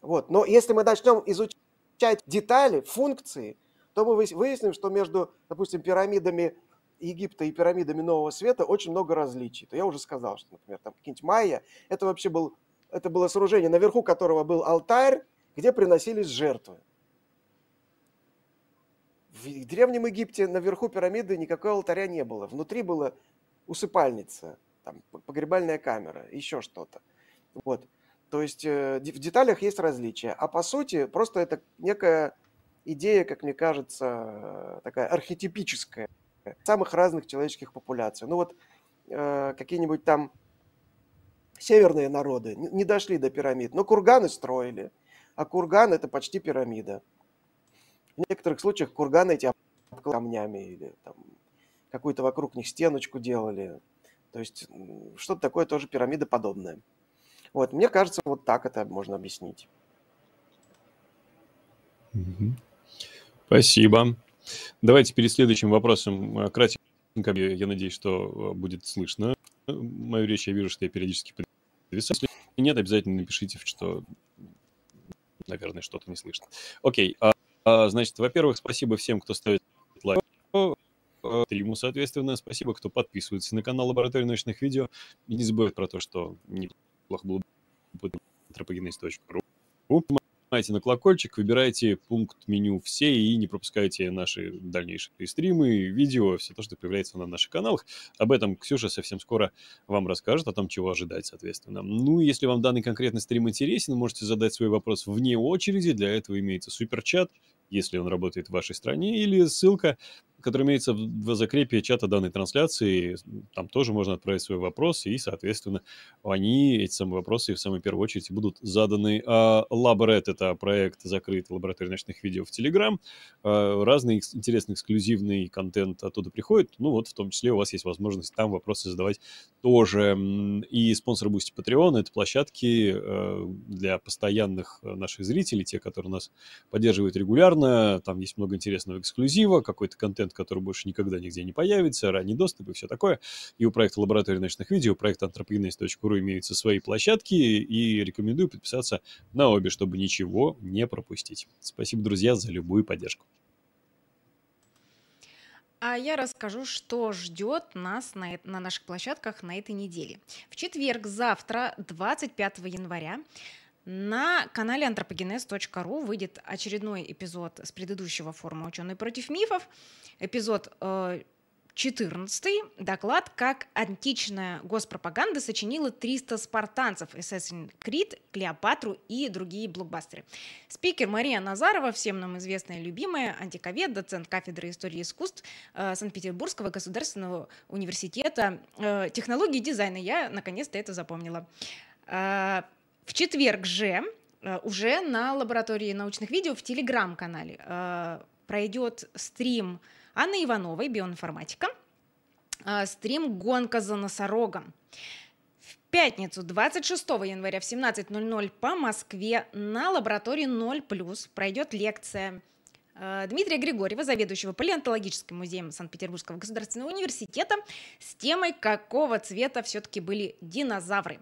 Вот. Но если мы начнем изучать детали, функции, то мы выясним, что между, допустим, пирамидами Египта и пирамидами Нового Света очень много различий. То я уже сказал, что, например, там какие-нибудь майя, это вообще был, это было сооружение, наверху которого был алтарь, где приносились жертвы. В Древнем Египте наверху пирамиды никакого алтаря не было. Внутри была усыпальница, там, погребальная камера, еще что-то. Вот. То есть э, в деталях есть различия. А по сути, просто это некая идея, как мне кажется, такая архетипическая самых разных человеческих популяций. Ну вот э, какие-нибудь там северные народы не дошли до пирамид, но курганы строили – а курган – это почти пирамида. В некоторых случаях курганы эти камнями или там, какую-то вокруг них стеночку делали. То есть что-то такое тоже пирамидоподобное. Вот, мне кажется, вот так это можно объяснить. Спасибо. Давайте перед следующим вопросом э, кратенько, я надеюсь, что э, будет слышно мою речь. Я вижу, что я периодически подвисаю. Если нет, обязательно напишите, что наверное, что-то не слышно. Окей. А, А, значит, во-первых, спасибо всем, кто ставит лайк стриму, соответственно. Спасибо, кто подписывается на канал Лаборатории научных видео. И не забывайте про то, что неплохо было бы anthropogenes.ru нажимаете на колокольчик, выбираете пункт меню «Все» и не пропускайте наши дальнейшие стримы, видео, все то, что появляется на наших каналах. Об этом Ксюша совсем скоро вам расскажет, о том, чего ожидать, соответственно. Ну, если вам данный конкретный стрим интересен, можете задать свой вопрос вне очереди. Для этого имеется суперчат, если он работает в вашей стране, или ссылка который имеется в закрепе чата данной трансляции. Там тоже можно отправить свой вопрос, и, соответственно, они, эти самые вопросы, в самую первую очередь будут заданы. Laboret — это проект закрытый лаборатории ночных видео в. А, разный интересный эксклюзивный контент оттуда приходит. Ну вот, в том числе у вас есть возможность там вопросы задавать тоже. И спонсор Boosty Patreon — это площадки э, для постоянных наших зрителей, те, которые нас поддерживают регулярно. Там есть много интересного эксклюзива, какой-то контент, который больше никогда нигде не появится, ранний доступ и все такое. И у проекта Лаборатории ночных видео, проекта anthropogenes.ru имеются свои площадки, и рекомендую подписаться на обе, чтобы ничего не пропустить. Спасибо, друзья, за любую поддержку. А я расскажу, что ждет нас на, на наших площадках на этой неделе. В четверг, завтра, 25 января, на канале anthropogenes.ru выйдет очередной эпизод с предыдущего форума «Ученые против мифов». Эпизод 14 э, доклад «Как античная госпропаганда сочинила 300 спартанцев, Assassin's Creed, Клеопатру и другие блокбастеры». Спикер Мария Назарова, всем нам известная и любимая, антиковед, доцент кафедры истории искусств э, Санкт-Петербургского государственного университета э, технологии и дизайна. Я наконец-то это запомнила. В четверг же э, уже на лаборатории научных видео в телеграм-канале э, пройдет стрим Анны Ивановой, биоинформатика, э, стрим «Гонка за носорогом». В пятницу, 26 января в 17.00 по Москве на лаборатории 0+, пройдет лекция Дмитрия Григорьева, заведующего палеонтологическим музеем Санкт-Петербургского государственного университета, с темой «Какого цвета все-таки были динозавры?».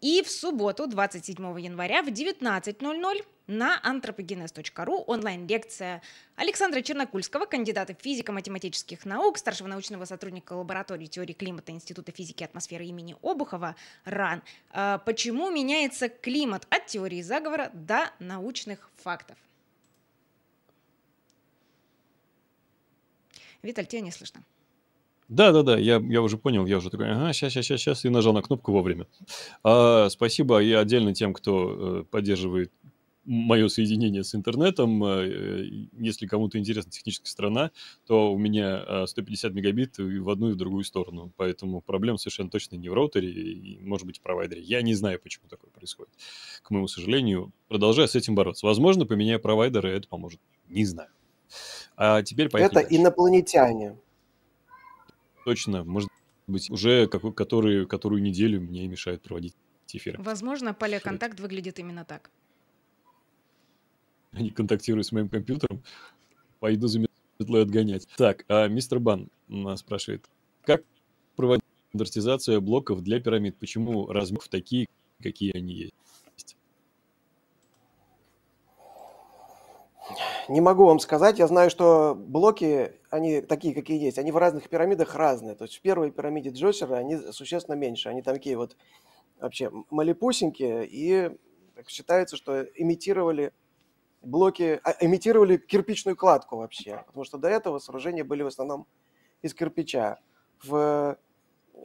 И в субботу, 27 января в 19.00 на anthropogenes.ru онлайн-лекция Александра Чернокульского, кандидата физико-математических наук, старшего научного сотрудника лаборатории теории климата Института физики и атмосферы имени Обухова РАН. А, почему меняется климат от теории заговора до научных фактов? Виталь, тебя не слышно. Да-да-да, я, я уже понял, я уже такой, ага, сейчас, сейчас, сейчас, сейчас, и нажал на кнопку вовремя. А, спасибо и отдельно тем, кто э, поддерживает мое соединение с интернетом. Э, если кому-то интересна техническая сторона, то у меня 150 э, мегабит и в одну и в другую сторону. Поэтому проблем совершенно точно не в роутере и, может быть, в провайдере. Я не знаю, почему такое происходит. К моему сожалению, продолжаю с этим бороться. Возможно, поменяя провайдеры, это поможет. Не знаю. А теперь поехали Это дальше. инопланетяне точно, может быть, уже какой, который, которую неделю мне мешает проводить эфиры. Возможно, поляконтакт выглядит именно так. Они контактируют с моим компьютером, пойду за метлой отгонять. Так, а мистер Бан нас спрашивает, как проводить стандартизацию блоков для пирамид? Почему размеров такие, какие они есть? Не могу вам сказать. Я знаю, что блоки, они такие, какие есть, они в разных пирамидах разные. То есть в первой пирамиде Джосера они существенно меньше. Они такие вот вообще малепусенькие. И считается, что имитировали блоки, а, имитировали кирпичную кладку вообще. Потому что до этого сооружения были в основном из кирпича. В,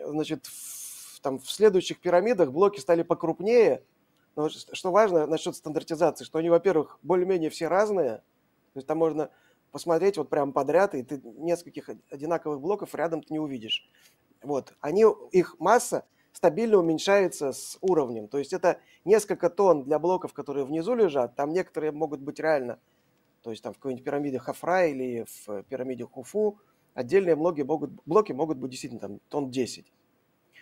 значит, в, там, в следующих пирамидах блоки стали покрупнее. Но что важно насчет стандартизации, что они, во-первых, более-менее все разные – то есть там можно посмотреть вот прям подряд, и ты нескольких одинаковых блоков рядом ты не увидишь. Вот. Они, их масса стабильно уменьшается с уровнем. То есть это несколько тонн для блоков, которые внизу лежат. Там некоторые могут быть реально, то есть там в какой-нибудь пирамиде Хафра или в пирамиде Хуфу, отдельные блоки могут, блоки могут быть действительно там тонн 10.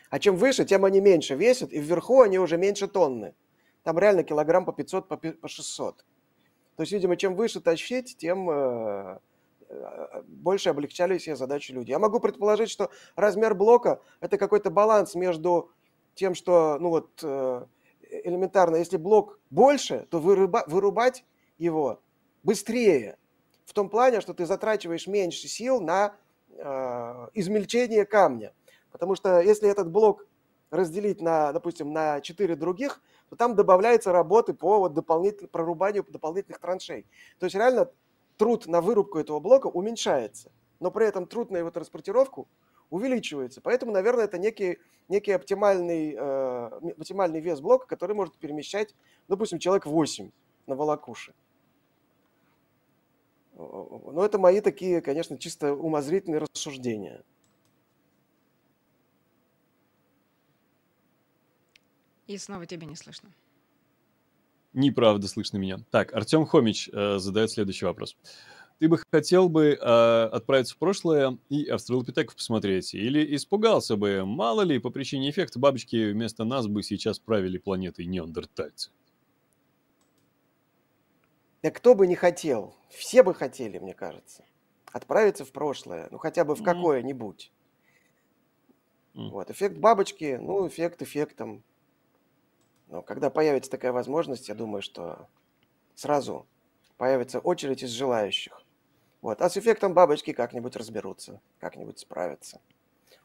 А чем выше, тем они меньше весят, и вверху они уже меньше тонны. Там реально килограмм по 500, по 600. То есть, видимо, чем выше тащить, тем э, э, больше облегчали себе задачи люди. Я могу предположить, что размер блока – это какой-то баланс между тем, что, ну вот, э, элементарно, если блок больше, то выруба, вырубать его быстрее. в том плане, что ты затрачиваешь меньше сил на э, измельчение камня. Потому что если этот блок разделить на, допустим, на 4 других, то там добавляется работы по вот дополнительному прорубанию дополнительных траншей. То есть реально труд на вырубку этого блока уменьшается, но при этом труд на его транспортировку увеличивается. Поэтому, наверное, это некий, некий оптимальный, э, оптимальный вес блока, который может перемещать, допустим, человек 8 на волокуше. Но это мои такие, конечно, чисто умозрительные рассуждения. И снова тебя не слышно. Неправда слышно меня. Так, Артем Хомич э, задает следующий вопрос. Ты бы хотел бы э, отправиться в прошлое и австралопитеков посмотреть? Или испугался бы, мало ли, по причине эффекта бабочки вместо нас бы сейчас правили планетой неандертальцы? Да кто бы не хотел, все бы хотели, мне кажется, отправиться в прошлое, ну хотя бы в какое-нибудь. Mm. Вот, эффект бабочки, ну, эффект эффектом. Но когда появится такая возможность, я думаю, что сразу появится очередь из желающих. Вот. А с эффектом бабочки как-нибудь разберутся, как-нибудь справятся.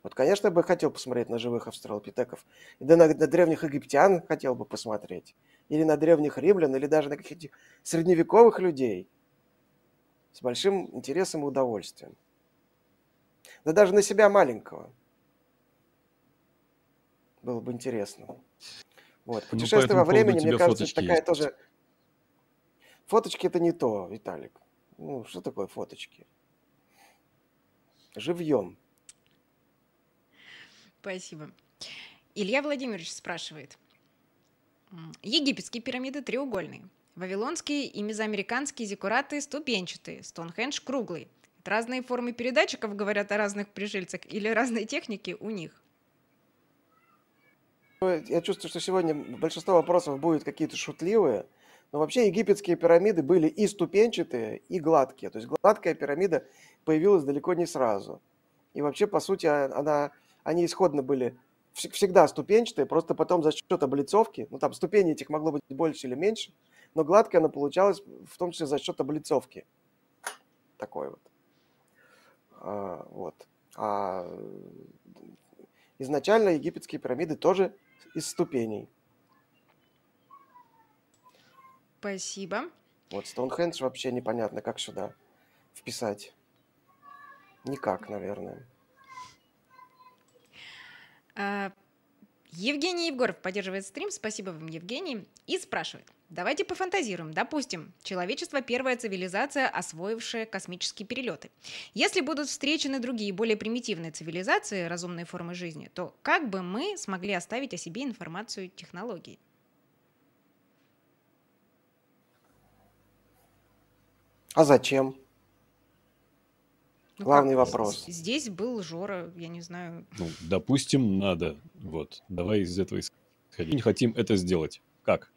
Вот, конечно, бы хотел посмотреть на живых австралопитеков. Да на, на древних египтян хотел бы посмотреть. Или на древних римлян, или даже на каких-то средневековых людей. С большим интересом и удовольствием. Да даже на себя маленького. Было бы интересно. Вот. Ну, Путешествие ну, во времени, мне кажется, такая есть. тоже... Фоточки это не то, Виталик. Ну, что такое фоточки? Живьем. Спасибо. Илья Владимирович спрашивает. Египетские пирамиды треугольные. Вавилонские и мезоамериканские зиккураты ступенчатые, Стоунхендж круглый. Это разные формы передатчиков говорят о разных пришельцах или разные техники у них? Я чувствую, что сегодня большинство вопросов будет какие-то шутливые, но вообще египетские пирамиды были и ступенчатые, и гладкие. То есть гладкая пирамида появилась далеко не сразу. И вообще, по сути, а, она, они исходно были всегда ступенчатые, просто потом за счет облицовки, ну там ступеней этих могло быть больше или меньше, но гладкая она получалась в том числе за счет облицовки. Такой вот. А, вот. А изначально египетские пирамиды тоже из ступеней. Спасибо. Вот Стоунхендж вообще непонятно, как сюда вписать. Никак, наверное. А, Евгений Евгоров поддерживает стрим. Спасибо вам, Евгений. И спрашивает. Давайте пофантазируем. Допустим, человечество – первая цивилизация, освоившая космические перелеты. Если будут встречены другие, более примитивные цивилизации, разумные формы жизни, то как бы мы смогли оставить о себе информацию технологий? А зачем? Ну, Главный как? вопрос. Здесь был Жора, я не знаю. Ну, допустим, надо. Вот. Давай из этого исходить. Не хотим это сделать. Как?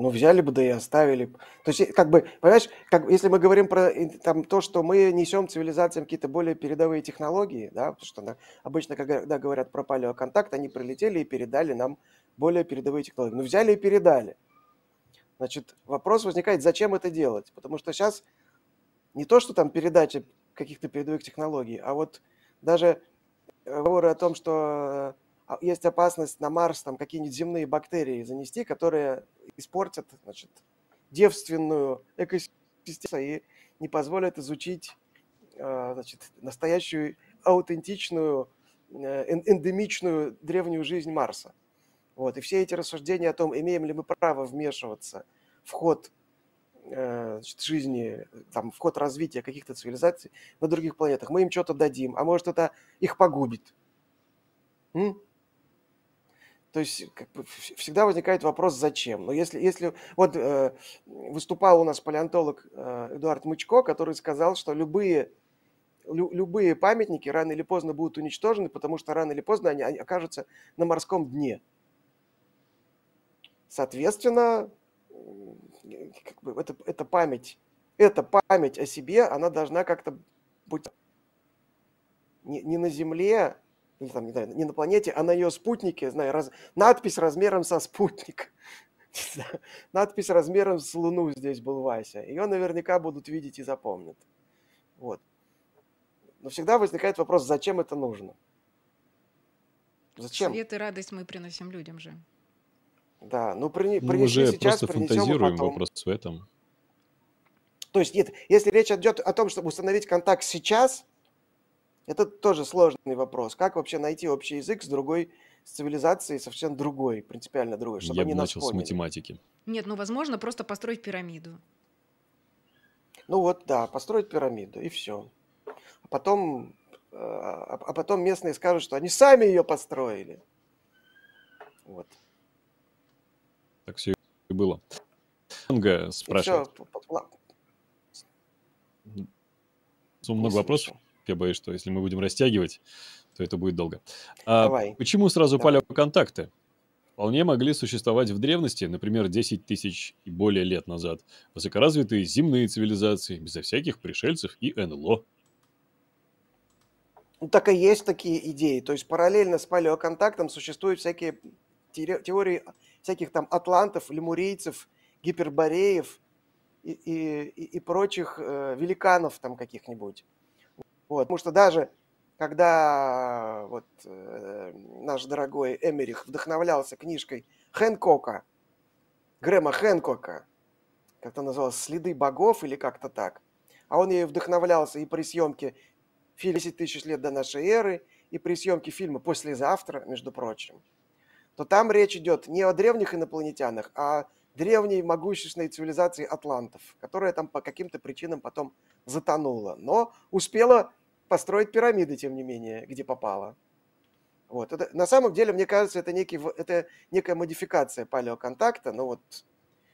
Ну, взяли бы, да и оставили. То есть, как бы, понимаешь, как, если мы говорим про там, то, что мы несем цивилизациям какие-то более передовые технологии, да, потому что да, обычно, когда говорят про палеоконтакт, они прилетели и передали нам более передовые технологии. Ну, взяли и передали. Значит, вопрос возникает, зачем это делать? Потому что сейчас не то, что там передача каких-то передовых технологий, а вот даже разговоры о том, что есть опасность на Марс там какие-нибудь земные бактерии занести, которые испортят значит, девственную экосистему и не позволят изучить а, значит, настоящую аутентичную э, эндемичную древнюю жизнь Марса. Вот. И все эти рассуждения о том, имеем ли мы право вмешиваться в ход э, значит, жизни, там, в ход развития каких-то цивилизаций на других планетах, мы им что-то дадим, а может это их погубит. М? То есть как бы, всегда возникает вопрос, зачем. Но если, если вот э, выступал у нас палеонтолог э, Эдуард Мычко, который сказал, что любые, лю, любые памятники рано или поздно будут уничтожены, потому что рано или поздно они, они окажутся на морском дне. Соответственно, как бы это, это память, эта память о себе, она должна как-то быть не, не на Земле, не, там, не, знаю, не на планете, а на ее спутнике, знаю, раз, надпись размером со спутник. <laughs> Надпись размером с Луну здесь был Вася. Ее наверняка будут видеть и запомнят. Вот. Но всегда возникает вопрос, зачем это нужно? Зачем? Свет и радость мы приносим людям же. Да, ну при, ну, мы же сейчас, просто фантазируем потом. вопрос в этом. То есть нет, если речь идет о том, чтобы установить контакт сейчас, это тоже сложный вопрос. Как вообще найти общий язык с другой с цивилизацией совсем другой, принципиально другой, чтобы Я они бы начал нас с математики. Нет, ну возможно просто построить пирамиду. Ну вот, да, построить пирамиду и все. А потом, э, а, а потом местные скажут, что они сами ее построили. Вот. Так все и было. Анга спрашивает. Все, много вопросов. Я боюсь, что если мы будем растягивать, то это будет долго. А Давай. Почему сразу Давай. палеоконтакты? Вполне могли существовать в древности, например, 10 тысяч и более лет назад, высокоразвитые земные цивилизации, безо всяких пришельцев и НЛО. Ну, так и есть такие идеи. То есть параллельно с палеоконтактом существуют всякие теории всяких там атлантов, лемурийцев, гипербореев и, и, и прочих э, великанов там каких-нибудь. Вот. Потому что даже когда вот э, наш дорогой Эмерих вдохновлялся книжкой Хэнкока, Грэма Хэнкока, как-то называлось «Следы богов» или как-то так, а он ей вдохновлялся и при съемке фильма «10 тысяч лет до нашей эры», и при съемке фильма «Послезавтра», между прочим, то там речь идет не о древних инопланетянах, а о древней могущественной цивилизации атлантов, которая там по каким-то причинам потом затонула, но успела построить пирамиды, тем не менее, где попало. Вот. Это, на самом деле, мне кажется, это, некий, это некая модификация палеоконтакта, но вот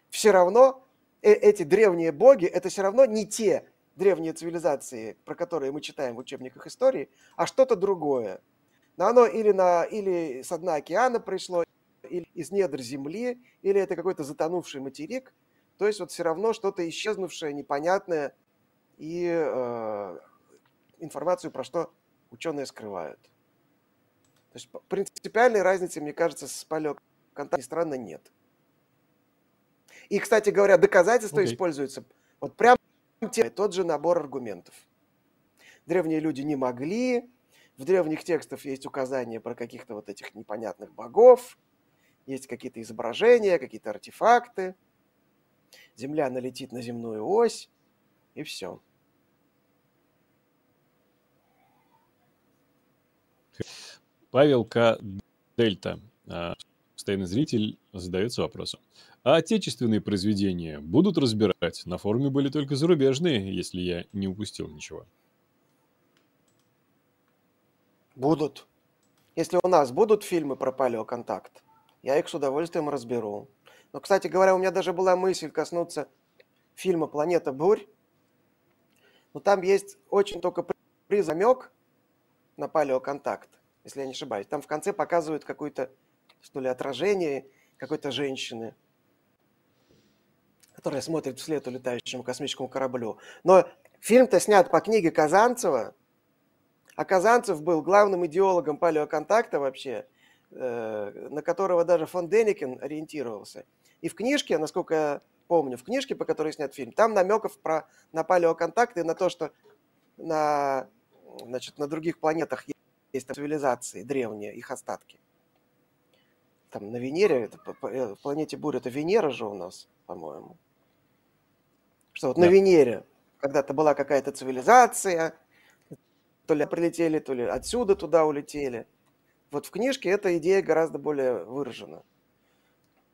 все равно э, эти древние боги, это все равно не те древние цивилизации, про которые мы читаем в учебниках истории, а что-то другое. Но оно или, на, или с дна океана пришло, или из недр земли, или это какой-то затонувший материк. То есть вот все равно что-то исчезнувшее, непонятное и э, информацию, про что ученые скрывают. То есть принципиальной разницы, мне кажется, с палеоконтактом странно нет. И, кстати говоря, доказательства okay. используются вот прям тот же набор аргументов. Древние люди не могли, в древних текстах есть указания про каких-то вот этих непонятных богов, есть какие-то изображения, какие-то артефакты. Земля налетит на земную ось, и все. Павел К. Дельта, а, постоянный зритель, задается вопросом. А отечественные произведения будут разбирать? На форуме были только зарубежные, если я не упустил ничего. Будут. Если у нас будут фильмы про палеоконтакт, я их с удовольствием разберу. Но, кстати говоря, у меня даже была мысль коснуться фильма «Планета бурь». Но там есть очень только призамек на палеоконтакт если я не ошибаюсь. Там в конце показывают какое-то, что ли, отражение какой-то женщины, которая смотрит вслед улетающему космическому кораблю. Но фильм-то снят по книге Казанцева, а Казанцев был главным идеологом палеоконтакта вообще, э, на которого даже фон Деникин ориентировался. И в книжке, насколько я помню, в книжке, по которой снят фильм, там намеков про, на палеоконтакт и на то, что на, значит, на других планетах есть там цивилизации древние, их остатки. Там на Венере, это, э, планете Бурь, это Венера же у нас, по-моему. Что вот да. на Венере когда-то была какая-то цивилизация, то ли прилетели, то ли отсюда туда улетели. Вот в книжке эта идея гораздо более выражена.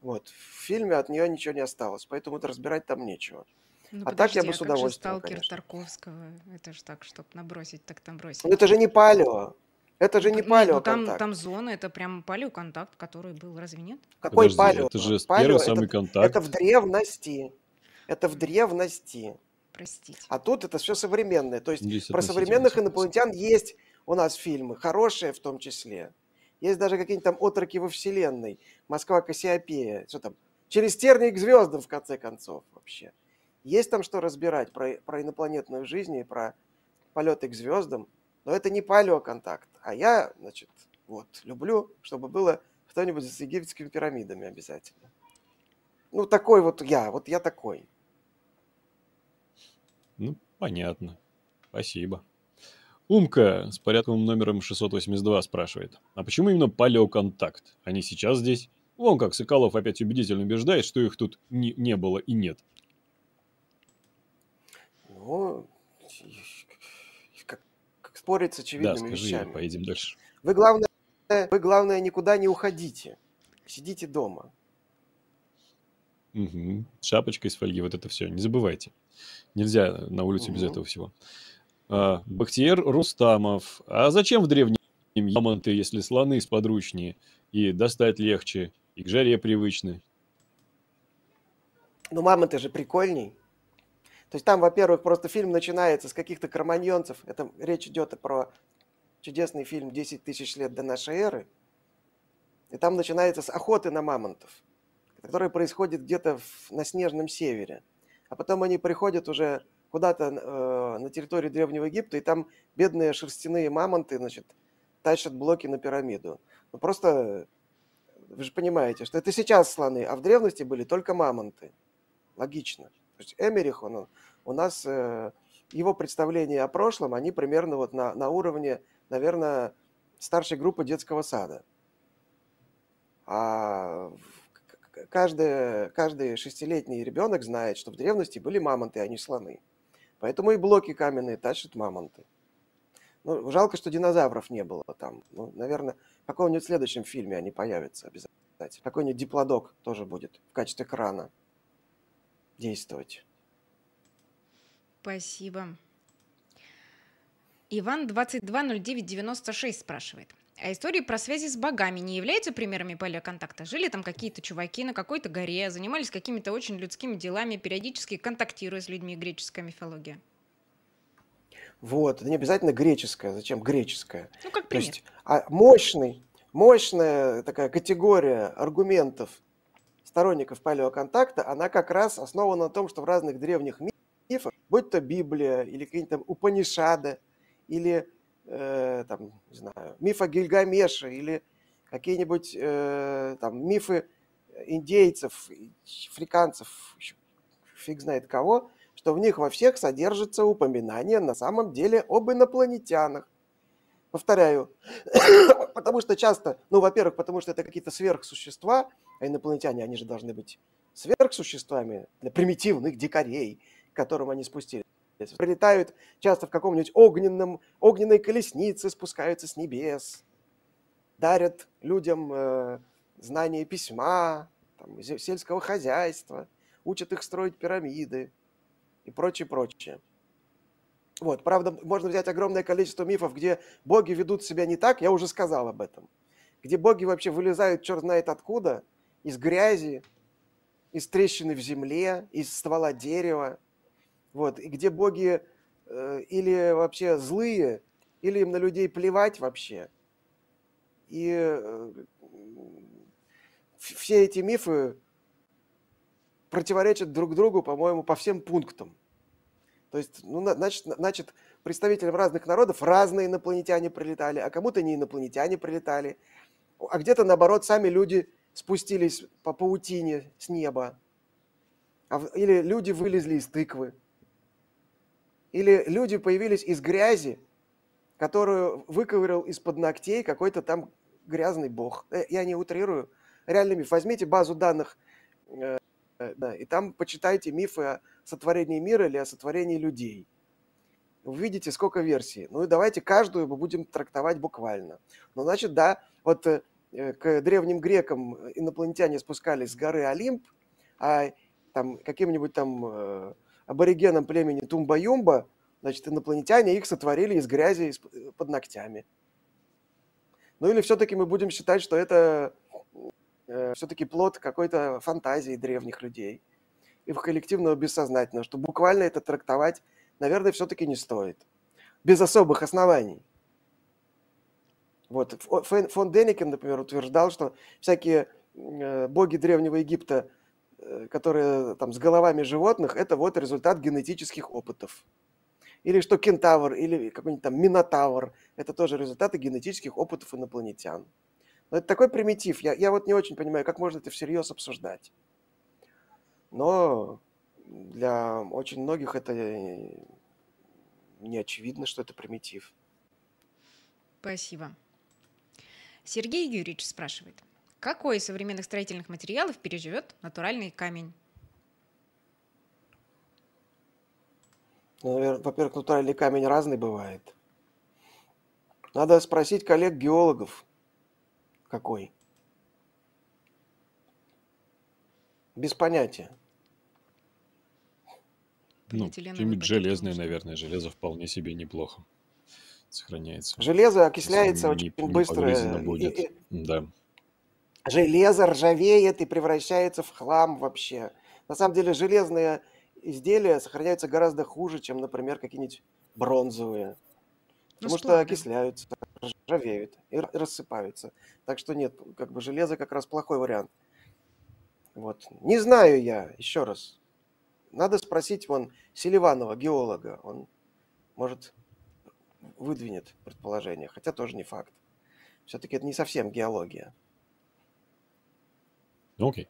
Вот. В фильме от нее ничего не осталось, поэтому это разбирать там нечего. Ну, а подожди, так я бы с удовольствием. Как же сталкер конечно. Тарковского? Это же так, чтобы набросить, так там бросить. Ну, это же не палео. Это же не палео. Ну, там, там зона, это прям палеоконтакт, который был, разве нет? Какой Подожди, палео? Это же палео, первый самый это, контакт. Это в древности. Это в древности. Простите. А тут это все современное. То есть Здесь про современных инопланетян есть у нас фильмы, хорошие в том числе. Есть даже какие-нибудь там отроки во Вселенной. Москва Кассиопея. Что там? Через тернии к звездам, в конце концов, вообще. Есть там что разбирать про, про инопланетную жизнь и про полеты к звездам. Но это не палеоконтакт. А я, значит, вот, люблю, чтобы было что-нибудь с египетскими пирамидами обязательно. ну, такой вот я, вот я такой. Ну, понятно. Спасибо. Умка с порядковым номером 682 спрашивает. А почему именно палеоконтакт? Они сейчас здесь? Вон как Соколов опять убедительно убеждает, что их тут не, не было и нет. Ну, спорить с Да, очевидными скажи, вещами. поедем дальше. Вы главное, вы главное никуда не уходите. Сидите дома. Мгм. Шапочка из фольги, вот это все. Не забывайте. Нельзя на улице без Мгм. этого всего. А, Бахтиер Рустамов. А зачем в древнем мамонты, если слоны сподручнее и достать легче, и к жаре привычны? Ну, мамонты же прикольней. То есть там, во-первых, просто фильм начинается с каких-то кроманьонцев. Это речь идет про чудесный фильм «10 тысяч лет до нашей эры». И там начинается с охоты на мамонтов, которая происходит где-то на снежном севере. А потом они приходят уже куда-то э, на территорию Древнего Египта, и там бедные шерстяные мамонты, значит, тащат блоки на пирамиду. Ну, просто вы же понимаете, что это сейчас слоны, а в древности были только мамонты. Логично. То есть Эмерих, он, у нас, э, его представления о прошлом, они примерно вот на, на уровне, наверное, старшей группы детского сада. А каждый, каждый шестилетний ребенок знает, что в древности были мамонты, а не слоны. Поэтому и блоки каменные тащат мамонты. Ну, жалко, что динозавров не было там. Ну, наверное, в каком-нибудь следующем фильме они появятся обязательно. Какой-нибудь диплодок тоже будет в качестве крана действовать. Спасибо. Иван 220996 спрашивает. А истории про связи с богами не являются примерами палеоконтакта? Жили там какие-то чуваки на какой-то горе, занимались какими-то очень людскими делами, периодически контактируя с людьми греческая мифология. Вот, это не обязательно греческое. Зачем греческое? Ну, как То пример. есть а мощный, мощная такая категория аргументов сторонников палеоконтакта, она как раз основана на том, что в разных древних ми- мифах, будь то Библия или какие-нибудь там Упанишады, или э, там, не знаю, миф о Гильгамеше, или какие-нибудь э, там мифы индейцев, африканцев, фиг знает кого, что в них во всех содержится упоминание на самом деле об инопланетянах. Повторяю, <coughs> потому что часто, ну, во-первых, потому что это какие-то сверхсущества, а инопланетяне, они же должны быть сверхсуществами для примитивных дикарей, к которым они спустились. Прилетают часто в каком-нибудь огненном, огненной колеснице, спускаются с небес, дарят людям э, знания письма, там, сельского хозяйства, учат их строить пирамиды и прочее, прочее. Вот, правда, можно взять огромное количество мифов, где боги ведут себя не так, я уже сказал об этом. Где боги вообще вылезают черт знает откуда, из грязи, из трещины в земле, из ствола дерева. Вот, и где боги э, или вообще злые, или им на людей плевать вообще. И э, все эти мифы противоречат друг другу, по-моему, по всем пунктам. То есть, ну, на- значит, на- значит, представителям разных народов разные инопланетяне прилетали, а кому-то не инопланетяне прилетали. А где-то, наоборот, сами люди спустились по паутине с неба. А или люди вылезли из тыквы. Или люди появились из грязи, которую выковырял из-под ногтей какой-то там грязный бог. Э, Я не утрирую. Реальный миф. Возьмите базу данных э, да, и там почитайте мифы о сотворении мира или о сотворении людей. Увидите, сколько версий. Ну и давайте каждую мы будем трактовать буквально. Ну, значит, да, вот э, к древним грекам инопланетяне спускались с горы Олимп, а там каким-нибудь там э, аборигенам племени Тумба-Юмба, значит, инопланетяне их сотворили из грязи из- э, под ногтями. Ну или все-таки мы будем считать, что это все-таки плод какой-то фантазии древних людей и коллективного бессознательного, что буквально это трактовать, наверное, все-таки не стоит. Без особых оснований. Вот фон Деникен, например, утверждал, что всякие э, боги Древнего Египта, э, которые там с головами животных, это вот результат генетических опытов. Или что кентавр, или какой-нибудь там минотавр, это тоже результаты генетических опытов инопланетян. Но это такой примитив. Я, я вот не очень понимаю, как можно это всерьез обсуждать. Но для очень многих это не очевидно, что это примитив. Спасибо. Сергей Юрьевич спрашивает. Какой из современных строительных материалов переживет натуральный камень? Ну, во-первых, натуральный камень разный бывает. Надо спросить коллег-геологов, какой. Без понятия. Ну, что-нибудь железное, наверное. Железо вполне себе неплохо сохраняется. Железо окисляется не, очень не быстро. Будет. И, да. Железо ржавеет и превращается в хлам вообще. На самом деле железные изделия сохраняются гораздо хуже, чем, например, какие-нибудь бронзовые. Ну, потому что окисляются, ржавеют и рассыпаются. Так что нет, как бы железо как раз плохой вариант. Вот. Не знаю я, еще раз. Надо спросить вон Селиванова, геолога. Он может выдвинет предположение, хотя тоже не факт. Все-таки это не совсем геология. Окей. Okay.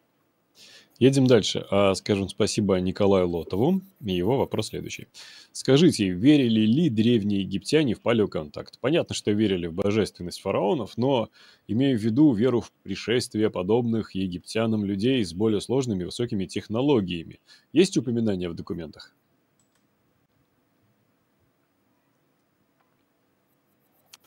Едем дальше. А скажем спасибо Николаю Лотову. И его вопрос следующий. Скажите, верили ли древние египтяне в палеоконтакт? Понятно, что верили в божественность фараонов, но имея в виду веру в пришествие подобных египтянам людей с более сложными высокими технологиями. Есть упоминания в документах?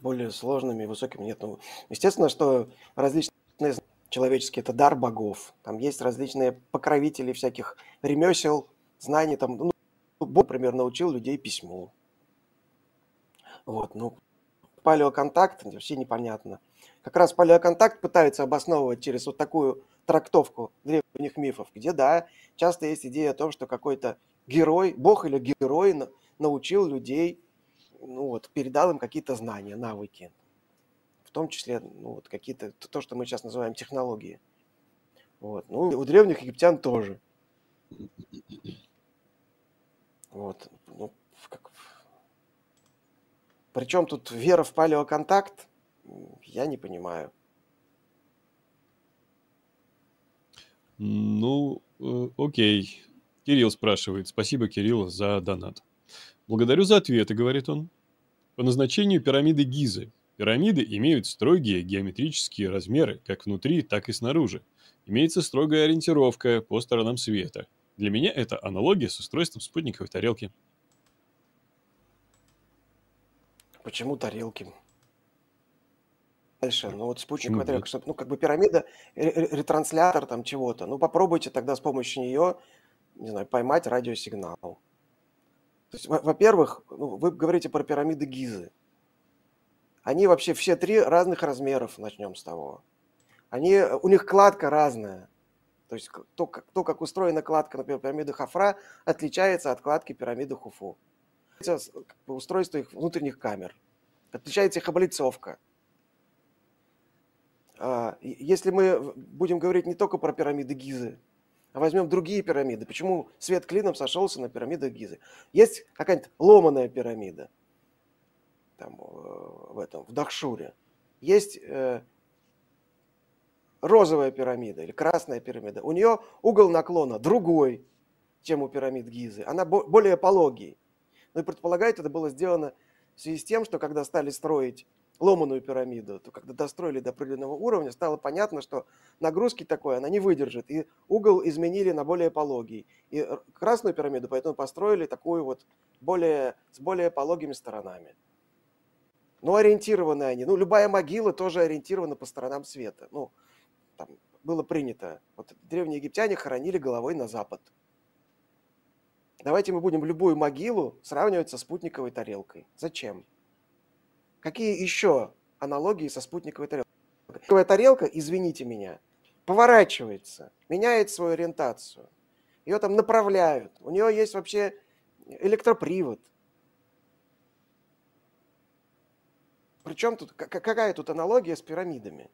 Более сложными, высокими нет. Ну, естественно, что различные человеческие это дар богов. Там есть различные покровители всяких ремесел, знаний. Там, ну, Бог, например, научил людей письму. Вот, ну, палеоконтакт вообще непонятно. Как раз палеоконтакт пытается обосновывать через вот такую трактовку древних мифов, где, да, часто есть идея о том, что какой-то герой, бог или герой научил людей ну вот, передал им какие-то знания, навыки. В том числе, ну вот, какие-то, то, что мы сейчас называем технологии. Вот. Ну, у древних египтян тоже. Вот. Ну, как... Причем тут вера в палеоконтакт, я не понимаю. Ну, э, окей. Кирилл спрашивает. Спасибо, Кирилл, за донат. Благодарю за ответы, говорит он. По назначению пирамиды Гизы. Пирамиды имеют строгие геометрические размеры как внутри, так и снаружи. Имеется строгая ориентировка по сторонам света. Для меня это аналогия с устройством спутниковой тарелки. Почему тарелки? Дальше, ну вот спутниковая тарелка, что, ну как бы пирамида, ретранслятор там чего-то. Ну попробуйте тогда с помощью нее, не знаю, поймать радиосигнал. То есть, во-первых, ну, вы говорите про пирамиды Гизы. Они вообще все три разных размеров, начнем с того. Они, у них кладка разная. То есть то, как, то, как устроена кладка, например, пирамиды Хафра, отличается от кладки пирамиды Хуфу. Устройство их внутренних камер. Отличается их облицовка. А, если мы будем говорить не только про пирамиды Гизы, а возьмем другие пирамиды. Почему свет клином сошелся на пирамидах Гизы? Есть какая-нибудь ломаная пирамида там, э, в этом, в Дахшуре. Есть э, розовая пирамида или красная пирамида. У нее угол наклона другой, чем у пирамид Гизы. Она бо- более пологий. Ну и предполагает, это было сделано в связи с тем, что когда стали строить ломаную пирамиду, то когда достроили до определенного уровня, стало понятно, что нагрузки такой она не выдержит. И угол изменили на более пологий. И красную пирамиду поэтому построили такую вот более, с более пологими сторонами. Но ориентированы они. Ну, любая могила тоже ориентирована по сторонам света. Ну, там было принято. Вот древние египтяне хоронили головой на запад. Давайте мы будем любую могилу сравнивать со спутниковой тарелкой. Зачем? Какие еще аналогии со спутниковой тарелкой? Спутниковая тарелка, извините меня, поворачивается, меняет свою ориентацию. Ее там направляют. У нее есть вообще электропривод. Причем тут, какая тут аналогия с пирамидами?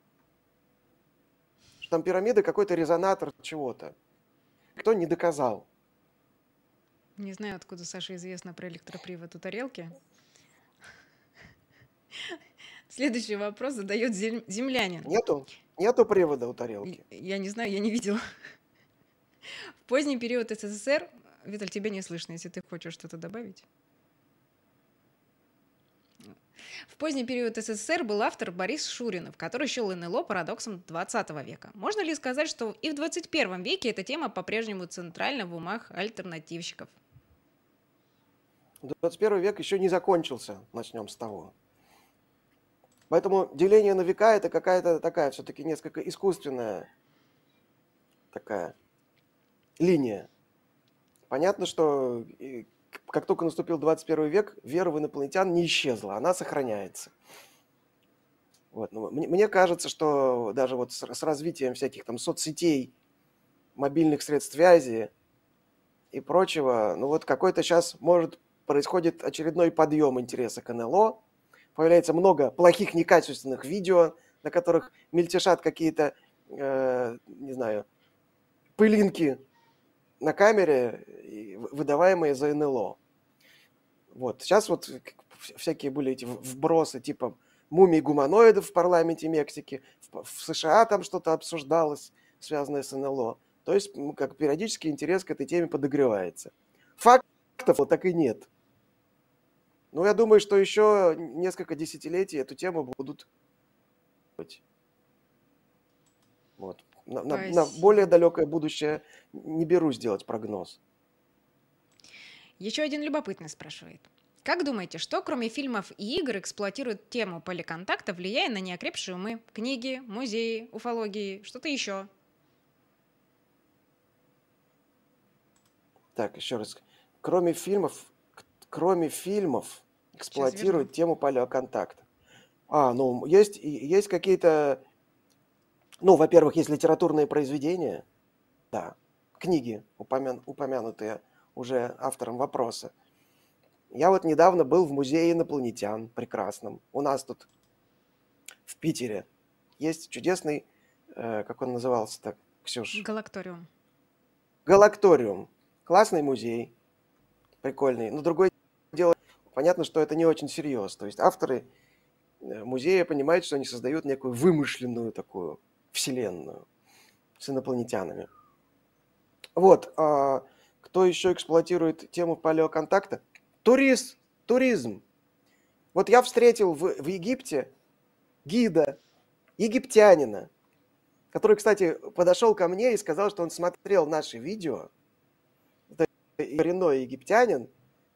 Что там пирамида какой-то резонатор чего-то. Кто не доказал. Не знаю, откуда Саше известно про электропривод у тарелки. Следующий вопрос задает землянин. Нету, нету привода у тарелки. Я не знаю, я не видела. В поздний период СССР... Виталь, тебя не слышно, если ты хочешь что-то добавить. В поздний период СССР был автор Борис Шуринов, который счел НЛО парадоксом 20 века. Можно ли сказать, что и в 21 веке эта тема по-прежнему центральна в умах альтернативщиков? 21 век еще не закончился, начнем с того. Поэтому деление на века это какая-то такая все-таки несколько искусственная такая линия. Понятно, что как только наступил 21 век, вера в инопланетян не исчезла, она сохраняется. Вот. Ну, мне, мне кажется, что даже вот с, с развитием всяких там соцсетей, мобильных средств связи и прочего, ну вот какой-то сейчас может происходит очередной подъем интереса к НЛО, появляется много плохих, некачественных видео, на которых мельтешат какие-то, э, не знаю, пылинки на камере, выдаваемые за НЛО. Вот. Сейчас вот всякие были эти вбросы типа мумий гуманоидов в парламенте Мексики, в, США там что-то обсуждалось, связанное с НЛО. То есть как периодически интерес к этой теме подогревается. Фактов вот так и нет. Ну, я думаю, что еще несколько десятилетий эту тему будут вот. На, на, на более далекое будущее не берусь делать прогноз. Еще один любопытный спрашивает. Как думаете, что кроме фильмов и игр эксплуатирует тему поликонтакта, влияя на неокрепшие умы? Книги, музеи, уфологии, что-то еще? Так, еще раз. Кроме фильмов, кроме фильмов, эксплуатирует тему палеоконтакта. А, ну, есть, есть какие-то... Ну, во-первых, есть литературные произведения, да, книги, упомян, упомянутые уже автором вопроса. Я вот недавно был в музее инопланетян прекрасном. У нас тут в Питере есть чудесный, э, как он назывался так, Ксюш? Галакториум. Галакториум. Классный музей, прикольный. Но другое дело, понятно, что это не очень серьезно. То есть авторы э, музея понимают, что они создают некую вымышленную такую вселенную с инопланетянами. Вот. А кто еще эксплуатирует тему палеоконтакта? Туризм. Туризм. Вот я встретил в, в Египте гида, египтянина, который, кстати, подошел ко мне и сказал, что он смотрел наши видео. Это коренной египтянин,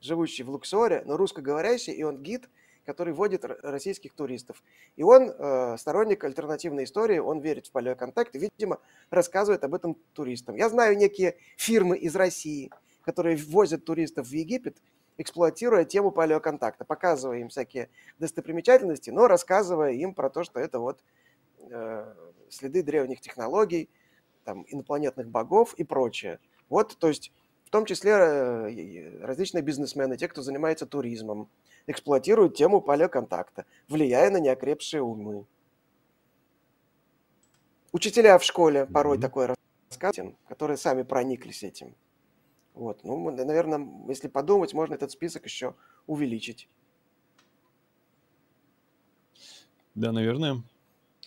живущий в Луксоре, но русскоговорящий, и он гид, который водит российских туристов. И он э, сторонник альтернативной истории, он верит в палеоконтакт и, видимо, рассказывает об этом туристам. Я знаю некие фирмы из России, которые возят туристов в Египет, эксплуатируя тему палеоконтакта, показывая им всякие достопримечательности, но рассказывая им про то, что это вот э, следы древних технологий, там, инопланетных богов и прочее. Вот, то есть в том числе э, различные бизнесмены, те, кто занимается туризмом, эксплуатируют тему палеоконтакта, влияя на неокрепшие умы. Учителя в школе порой mm-hmm. такое рассказывают, которые сами прониклись этим. Вот, ну, наверное, если подумать, можно этот список еще увеличить. Да, наверное.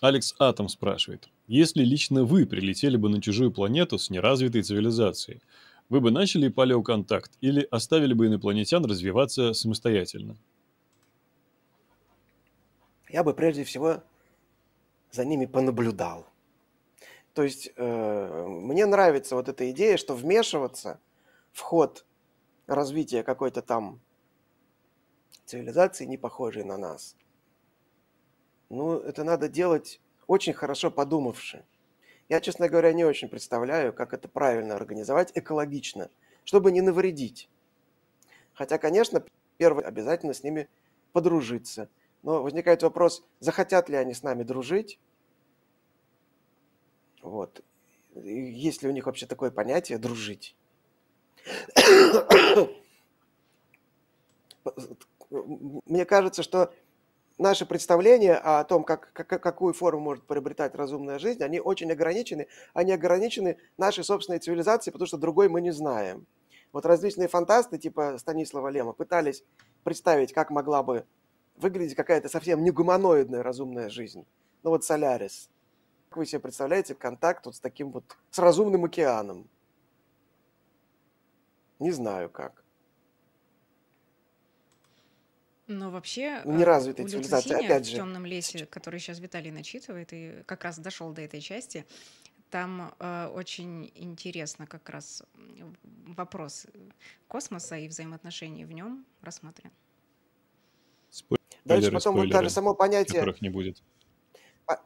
Алекс Атом спрашивает. Если лично вы прилетели бы на чужую планету с неразвитой цивилизацией, вы бы начали палеоконтакт или оставили бы инопланетян развиваться самостоятельно? Я бы прежде всего за ними понаблюдал. То есть э, мне нравится вот эта идея, что вмешиваться в ход развития какой-то там цивилизации, не похожей на нас. Ну, это надо делать очень хорошо подумавши. Я, честно говоря, не очень представляю, как это правильно организовать экологично, чтобы не навредить. Хотя, конечно, первое, обязательно с ними подружиться. Но возникает вопрос, захотят ли они с нами дружить? Вот. есть ли у них вообще такое понятие «дружить»? <coughs> Мне кажется, что наши представления о том, как, как, какую форму может приобретать разумная жизнь, они очень ограничены. Они ограничены нашей собственной цивилизацией, потому что другой мы не знаем. Вот различные фантасты, типа Станислава Лема, пытались представить, как могла бы выглядеть какая-то совсем не гуманоидная разумная жизнь. Ну вот Солярис. Как вы себе представляете контакт вот с таким вот, с разумным океаном? Не знаю как. Но вообще Ну, э, неразвитая у цивилизация, Люцисиня опять в же. «Темном лесе», который сейчас Виталий начитывает, и как раз дошел до этой части, там э, очень интересно как раз вопрос космоса и взаимоотношений в нем рассмотрен. Дальше Спойлеры, потом вот даже спойлеры, само понятие, которых не будет. по-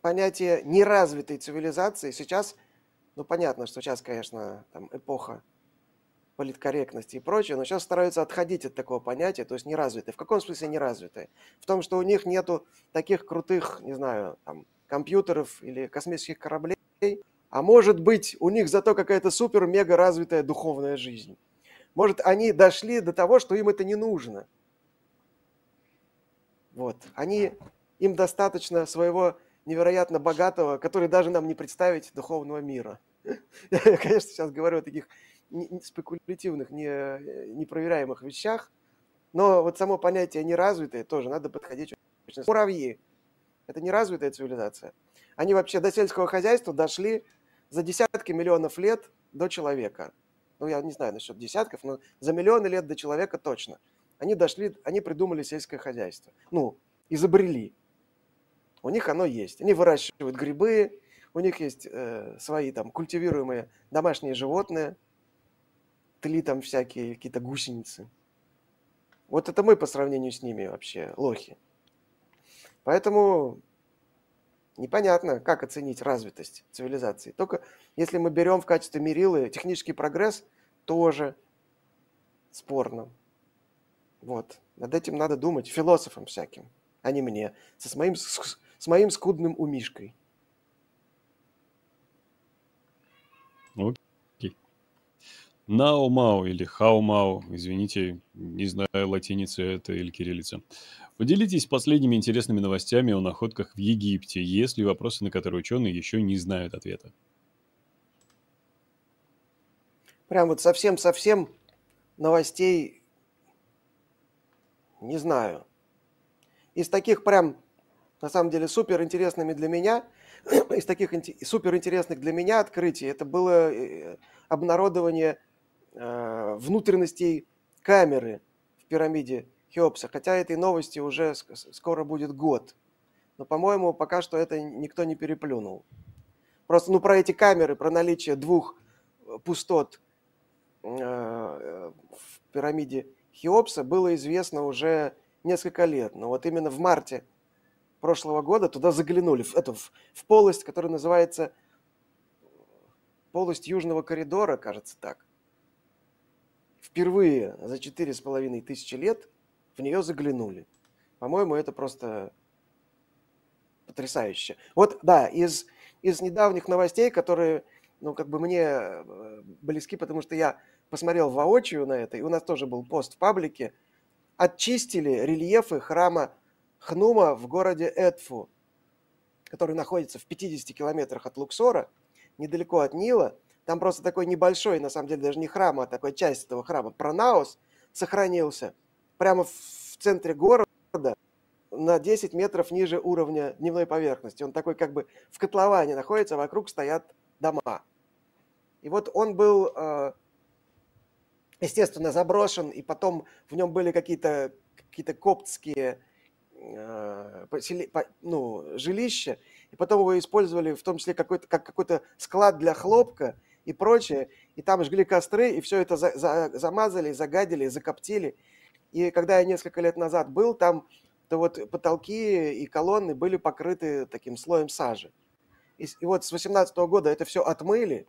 понятие неразвитой цивилизации сейчас, ну понятно, что сейчас, конечно, там эпоха политкорректности и прочее, но сейчас стараются отходить от такого понятия, то есть неразвитые. В каком смысле неразвитые? В том, что у них нету таких крутых, не знаю, там, компьютеров или космических кораблей, а может быть, у них зато какая-то супер-мега развитая духовная жизнь. Может, они дошли до того, что им это не нужно. Вот. Они, им достаточно своего невероятно богатого, который даже нам не представить, духовного мира. <laughs> Я, конечно, сейчас говорю о таких спекулятивных, не, непроверяемых вещах, но вот само понятие неразвитое тоже надо подходить. Муравьи – это неразвитая цивилизация. Они вообще до сельского хозяйства дошли за десятки миллионов лет до человека. Ну, я не знаю насчет десятков, но за миллионы лет до человека точно. Они дошли, они придумали сельское хозяйство. Ну, изобрели. У них оно есть. Они выращивают грибы, у них есть э, свои там культивируемые домашние животные, тли там всякие какие-то гусеницы. Вот это мы по сравнению с ними вообще лохи. Поэтому непонятно, как оценить развитость цивилизации. Только если мы берем в качестве мерилы технический прогресс, тоже спорно. Вот. Над этим надо думать философам всяким, а не мне, со, с, моим, с, с моим скудным умишкой. Окей. Нао-мао или хао-мао, извините, не знаю, латиница это или кириллица. Поделитесь последними интересными новостями о находках в Египте, есть ли вопросы, на которые ученые еще не знают ответа. Прям вот совсем-совсем новостей не знаю. Из таких прям, на самом деле, супер интересными для меня, <clears throat> из таких супер интересных для меня открытий, это было э, обнародование внутренностей камеры в пирамиде Хеопса. Хотя этой новости уже скоро будет год. Но, по-моему, пока что это никто не переплюнул. Просто, ну, про эти камеры, про наличие двух пустот э, в пирамиде Хеопса было известно уже несколько лет. Но вот именно в марте прошлого года туда заглянули, в, эту, в, в полость, которая называется полость Южного коридора, кажется так. Впервые за четыре с половиной тысячи лет в нее заглянули. По-моему, это просто потрясающе. Вот, да, из, из недавних новостей, которые, ну, как бы мне э, близки, потому что я посмотрел воочию на это, и у нас тоже был пост в паблике, очистили рельефы храма Хнума в городе Эдфу, который находится в 50 километрах от Луксора, недалеко от Нила. Там просто такой небольшой, на самом деле даже не храм, а такой часть этого храма, Пронаус, сохранился прямо в центре города, на 10 метров ниже уровня дневной поверхности. Он такой как бы в котловане находится, а вокруг стоят дома. И вот он был э, естественно, заброшен, и потом в нем были какие-то какие коптские э, ну, жилища, и потом его использовали в том числе какой-то, как какой-то склад для хлопка и прочее, и там жгли костры, и все это за, за, замазали, загадили, закоптили. И когда я несколько лет назад был там, то вот потолки и колонны были покрыты таким слоем сажи. И, и вот с 18 года это все отмыли,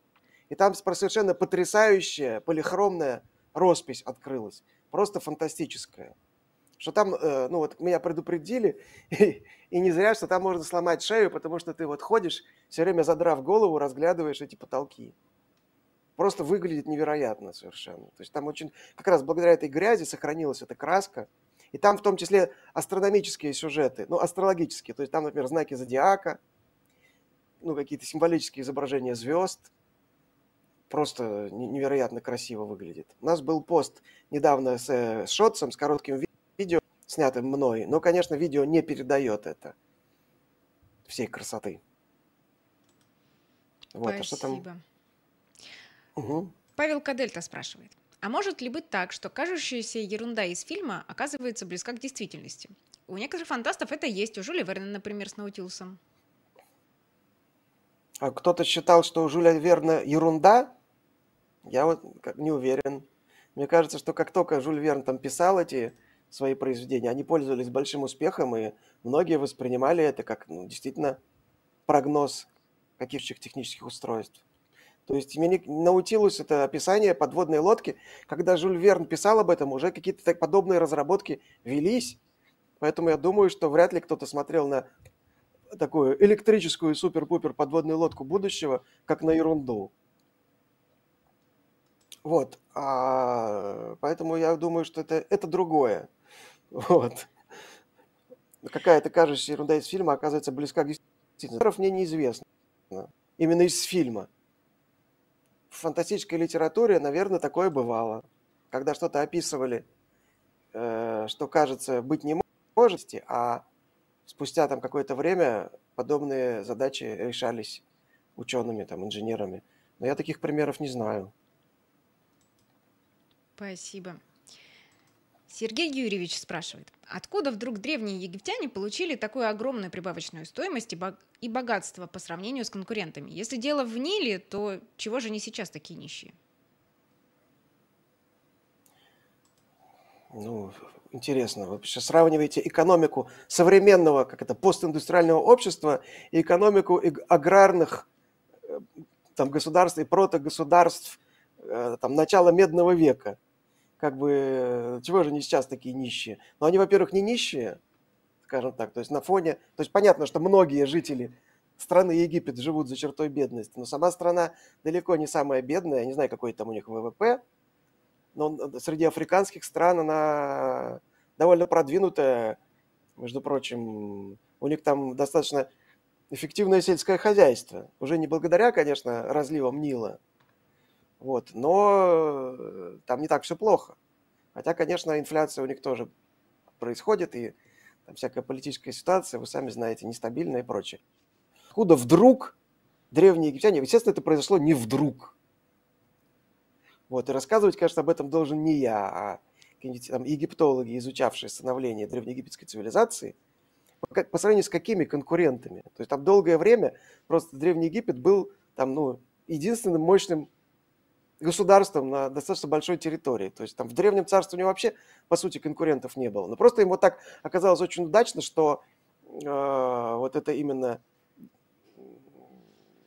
и там совершенно потрясающая полихромная роспись открылась. Просто фантастическая. Что там, э, ну вот меня предупредили, и, <laughs> и не зря, что там можно сломать шею, потому что ты вот ходишь, все время задрав голову, разглядываешь эти потолки. Просто выглядит невероятно совершенно. То есть там очень, как раз благодаря этой грязи сохранилась эта краска. И там в том числе астрономические сюжеты, ну, астрологические. То есть там, например, знаки зодиака, ну, какие-то символические изображения звезд – просто невероятно красиво выглядит. У нас был пост недавно с, э, с Шотсом, с коротким видео, снятым мной, но, конечно, видео не передает это всей красоты. Вот, Спасибо. А что там? Угу. Павел Кадельта спрашивает. А может ли быть так, что кажущаяся ерунда из фильма оказывается близка к действительности? У некоторых фантастов это есть, у Жюля Верна, например, с Наутилусом. А кто-то считал, что у Жюля Верна ерунда? Я вот не уверен. Мне кажется, что как только Жюль Верн там писал эти свои произведения, они пользовались большим успехом, и многие воспринимали это как ну, действительно прогноз каких-то технических устройств. То есть Наутилус – это описание подводной лодки. Когда Жюль Верн писал об этом, уже какие-то подобные разработки велись. Поэтому я думаю, что вряд ли кто-то смотрел на такую электрическую супер-пупер подводную лодку будущего, как на ерунду. Вот. А, поэтому я думаю, что это, это другое. Вот. Какая-то кажущая ерунда из фильма оказывается близка к действительности. Мне неизвестно. Именно из фильма в фантастической литературе, наверное, такое бывало. Когда что-то описывали, э, что кажется быть не может, а спустя там какое-то время подобные задачи решались учеными, там, инженерами. Но я таких примеров не знаю. Спасибо. Сергей Юрьевич спрашивает, откуда вдруг древние египтяне получили такую огромную прибавочную стоимость и богатство по сравнению с конкурентами? Если дело в Ниле, то чего же они сейчас такие нищие? Ну, интересно, вы сейчас сравниваете экономику современного, как это, постиндустриального общества и экономику аграрных э, там, государств и протогосударств э, там, начала Медного века – как бы, чего же они сейчас такие нищие? Но они, во-первых, не нищие, скажем так, то есть на фоне, то есть понятно, что многие жители страны Египет живут за чертой бедности, но сама страна далеко не самая бедная, я не знаю, какой там у них ВВП, но среди африканских стран она довольно продвинутая, между прочим, у них там достаточно эффективное сельское хозяйство, уже не благодаря, конечно, разливам Нила, вот. Но э, там не так все плохо. Хотя, конечно, инфляция у них тоже происходит, и там всякая политическая ситуация, вы сами знаете, нестабильная и прочее. Откуда вдруг древние египтяне, естественно, это произошло не вдруг. Вот, и рассказывать, конечно, об этом должен не я, а какие-нибудь там египтологи, изучавшие становление древнеегипетской цивилизации, по, сравнению с какими конкурентами. То есть там долгое время просто Древний Египет был там, ну, единственным мощным государством на достаточно большой территории. То есть там в Древнем Царстве у него вообще, по сути, конкурентов не было. Но просто ему так оказалось очень удачно, что э, вот это именно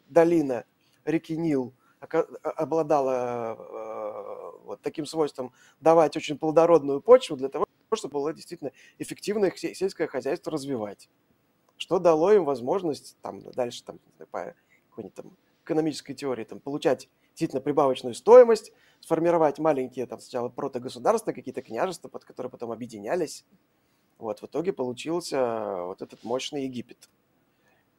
долина реки Нил обладала э, вот таким свойством давать очень плодородную почву для того, чтобы было действительно эффективное сельское хозяйство развивать. Что дало им возможность там дальше там, по какой-нибудь там экономической теории там, получать действительно прибавочную стоимость, сформировать маленькие там сначала протогосударства, какие-то княжества, под которые потом объединялись. Вот, в итоге получился вот этот мощный Египет.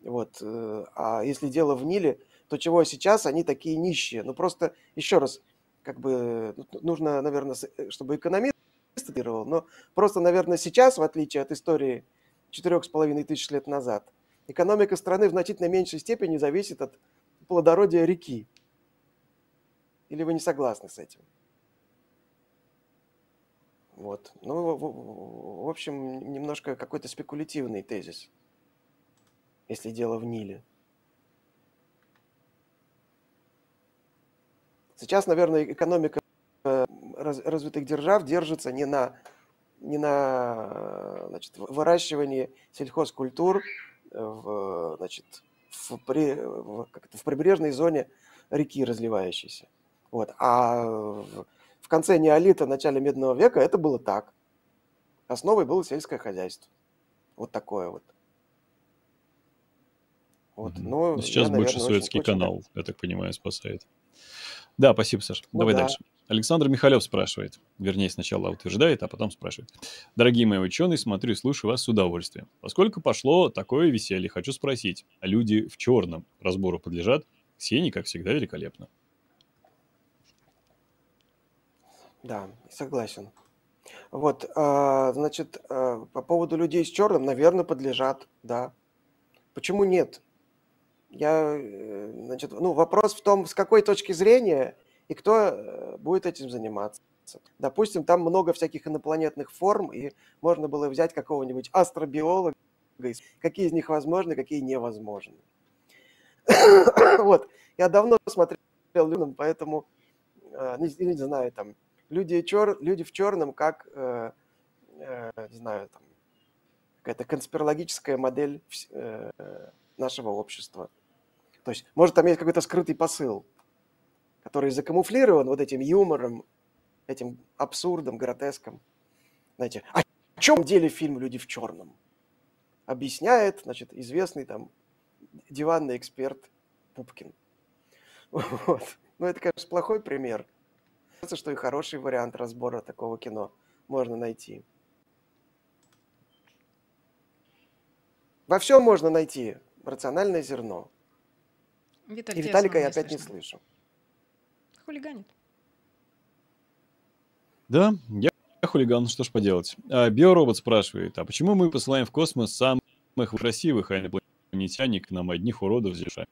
Вот, э, а если дело в Ниле, то чего сейчас они такие нищие? Ну, просто, еще раз, как бы нужно, наверное, э, чтобы экономист цитировал, но просто, наверное, сейчас, в отличие от истории четырех с половиной тысяч лет назад, экономика страны в значительно меньшей степени зависит от плодородия реки. Или вы не согласны с этим? Вот. Ну, в, общем, немножко какой-то спекулятивный тезис, если дело в Ниле. Сейчас, наверное, экономика э, развитых держав держится не на, не на значит, выращивании сельхозкультур э, в, значит, в, при, в, в прибрежной зоне реки разливающейся. Вот. А в конце неолита, начале медного века это было так. Основой было сельское хозяйство. Вот такое вот. Вот. Но Сейчас я, больше наверное, Суэцкий очень, канал, очень... я так понимаю, спасает. Да, спасибо, Саша. Ну, Давай да. дальше. Александр Михалев спрашивает, вернее, сначала утверждает, а потом спрашивает. Дорогие мои ученые, смотрю и слушаю вас с удовольствием. Поскольку пошло такое веселье, хочу спросить, а люди в черном разбору подлежат? Ксении, как всегда, великолепно. Да, согласен. Вот, а, значит, а, по поводу людей с черным, наверное, подлежат, да. Почему нет? Я, э, значит, ну, вопрос в том, с какой точки зрения и кто э, будет этим заниматься. Допустим, там много всяких инопланетных форм, и можно было взять какого-нибудь астробиолога, какие из них возможны, какие невозможны. <coughs> вот. Я давно смотрел поэтому э, не, не знаю, там, люди, чер, люди в черном, как, э, э, не знаю, там, какая-то конспирологическая модель э, нашего общества. То есть, может, там есть какой-то скрытый посыл, который закамуфлирован вот этим юмором, этим абсурдом, гротеском. Знаете, о чем деле фильм «Люди в черном»? Объясняет, значит, известный там диванный эксперт Пупкин. <laughs> Вот. Ну, это, конечно, плохой пример. Кажется, что и хороший вариант разбора такого кино можно найти. Во всем можно найти рациональное зерно. Виталий, и Виталика я опять слышно. не слышу. Хулиганит. Да, я хулиган, что ж поделать. А, Биоробот спрашивает, а почему мы посылаем в космос самых красивых, а инопланетяне к нам одних уродов решаем?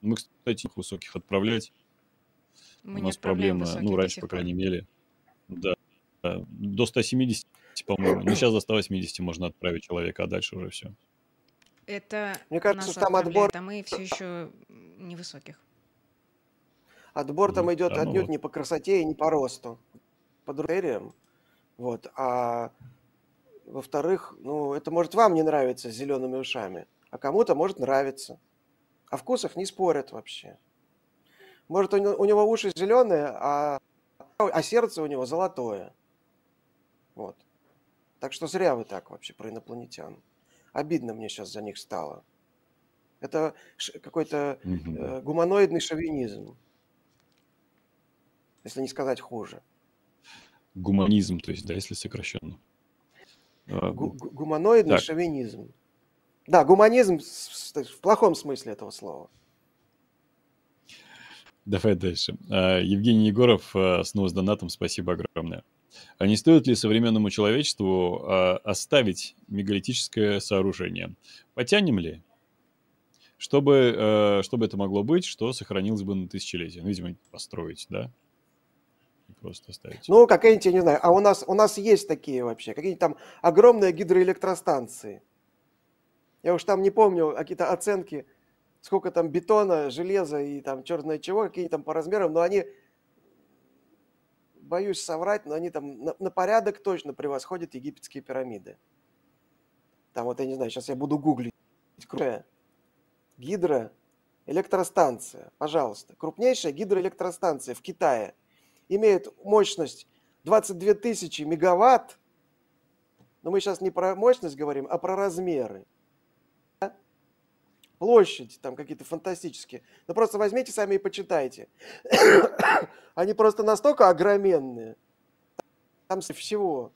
Мы, кстати, их высоких отправлять. Мы У нас проблема, ну, раньше, по крайней мере. Да, до 170, по-моему. Ну, сейчас до 180 можно отправить человека, а дальше уже все. Это Мне кажется, нас там отбор... а мы все еще невысоких. Отбор там идет да, ну отнюдь ну... не по красоте и не по росту, по критериям. Вот. А во-вторых, ну, это может вам не нравиться с зелеными ушами, а кому-то может нравиться. О вкусах не спорят вообще. Может, у него уши зеленые, а, а сердце у него золотое. Вот. Так что зря вы так вообще про инопланетян. Обидно мне сейчас за них стало. Это какой-то э, гуманоидный шовинизм. Если не сказать хуже. Гуманизм, то есть, да, если сокращенно. А, Гу гуманоидный так. шовинизм. Да, гуманизм в плохом смысле этого слова. Давай дальше. А, Евгений Егоров а, снова с донатом. Спасибо огромное. А не стоит ли современному человечеству а, оставить мегалитическое сооружение? Потянем ли? Чтобы, а, чтобы это могло быть, что сохранилось бы на тысячелетие. Ну, видимо, построить, да? Просто оставить. Ну, какая-нибудь, я не знаю, а у нас, у нас есть такие вообще, какие-нибудь там огромные гидроэлектростанции. Я уж там не помню какие-то оценки, сколько там бетона, железа и там черт знает чего, какие там по размерам, но они боюсь соврать, но они там на, на порядок точно превосходят египетские пирамиды. Там вот, я не знаю, сейчас я буду гуглить. Крупная гидроэлектростанция, пожалуйста. Крупнейшая гидроэлектростанция в Китае имеет мощность 22 тысячи мегаватт. Но мы сейчас не про мощность говорим, а про размеры площадь, там какие-то фантастические. Ну просто возьмите сами и почитайте. <coughs> Они просто настолько огроменные, там всего,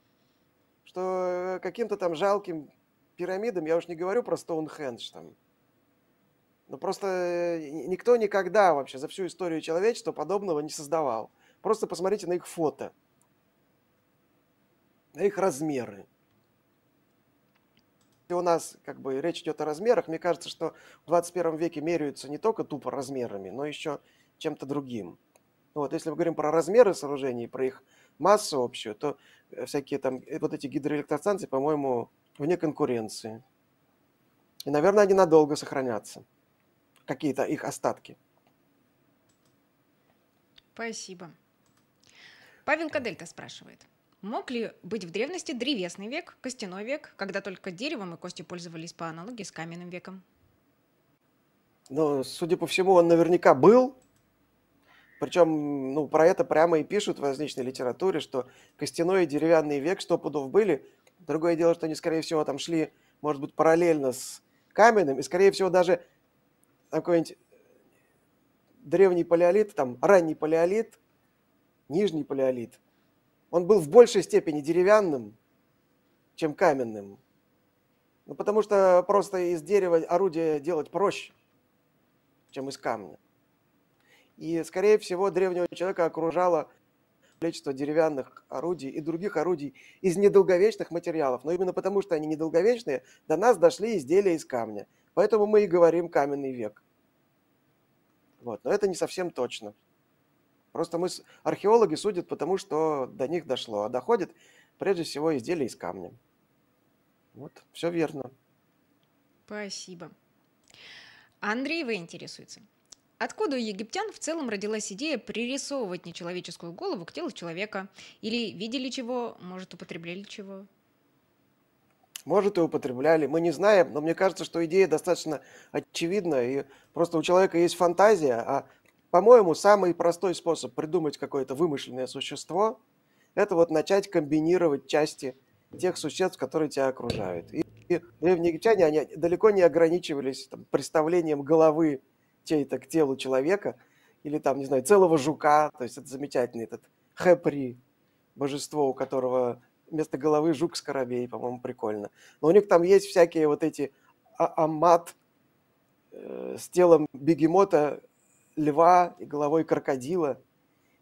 что каким-то там жалким пирамидам, я уж не говорю про Стоунхендж там, но просто э, никто никогда вообще за всю историю человечества подобного не создавал. Просто посмотрите на их фото, на их размеры у нас как бы речь идет о размерах, мне кажется, что в 21 веке меряются не только тупо размерами, но еще чем-то другим. Вот, если мы говорим про размеры сооружений, про их массу общую, то э, всякие там, э, вот эти гидроэлектростанции, по-моему, вне конкуренции. И, наверное, они надолго сохранятся. Какие-то их остатки. Спасибо. Павел Кадельта спрашивает. Мог ли быть в древности древесный век, костяной век, когда только деревом и костью пользовались по аналогии с каменным веком? Ну, судя по всему, он наверняка был. Причем, ну, про это прямо и пишут в различной литературе, что костяной и деревянный век сто пудов были. Другое дело, что они, скорее всего, там шли, может быть, параллельно с каменным, и, скорее всего, даже какой-нибудь древний палеолит, там, ранний палеолит, нижний палеолит – он был в большей степени деревянным, чем каменным. Ну, потому что просто из дерева орудие делать проще, чем из камня. И, скорее всего, древнего человека окружало количество деревянных орудий и других орудий из недолговечных материалов. Но именно потому, что они недолговечные, до нас дошли изделия из камня. Поэтому мы и говорим каменный век. Вот. Но это не совсем точно. Просто мы, археологи судят потому, что до них дошло, а доходит прежде всего изделия из камня. Вот, все верно. Спасибо. Андрей В. интересуется. Откуда у египтян в целом родилась идея пририсовывать нечеловеческую голову к телу человека? Или видели чего, может, употребляли чего? Может, и употребляли. Мы не знаем, но мне кажется, что идея достаточно очевидна. И просто у человека есть фантазия. А, по-моему, самый простой способ придумать какое-то вымышленное существо – это вот начать комбинировать части тех существ, которые тебя окружают. И, и древние египтяне, они далеко не ограничивались там, представлением головы чей-то к телу человека, или там, не знаю, целого жука, то есть это замечательный этот Хэпри, божество, у которого вместо головы жук-скоробей, по-моему, прикольно. Но у них там есть всякие вот эти а амат э, с телом бегемота, льва и головой крокодила,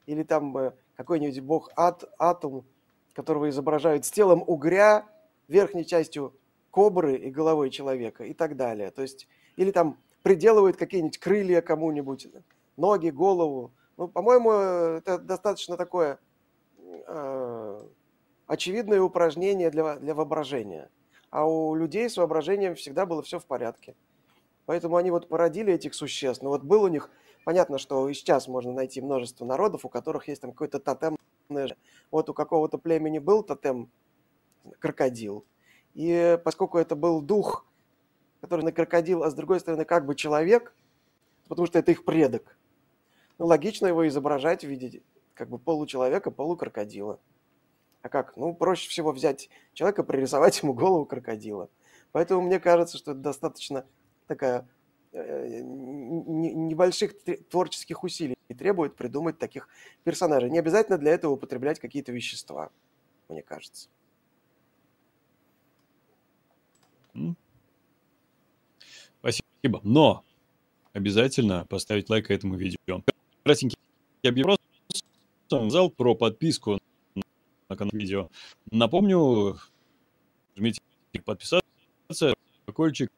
или там э, какой-нибудь бог Ат, Атум, которого изображают с телом угря, верхней частью кобры и головой человека и так далее. То есть, или там приделывают какие-нибудь крылья кому-нибудь, ноги, голову. Ну, по-моему, это достаточно такое э, очевидное упражнение для, для воображения. А у людей с воображением всегда было все в порядке. Поэтому они вот породили этих существ. Но вот был у них, понятно, что и сейчас можно найти множество народов, у которых есть там какой-то тотем. Вот у какого-то племени был тотем крокодил. И поскольку это был дух который на крокодил, а с другой стороны как бы человек, потому что это их предок. Ну, логично его изображать в виде как бы получеловека, полукрокодила. А как? Ну, проще всего взять человека, пририсовать ему голову крокодила. Поэтому мне кажется, что это достаточно такая небольших творческих усилий требует придумать таких персонажей. Не обязательно для этого употреблять какие-то вещества, мне кажется. Спасибо. Но обязательно поставить лайк этому видео. Красненький вопрос сказал про подписку на канал видео. Напомню, жмите подписаться, колокольчик,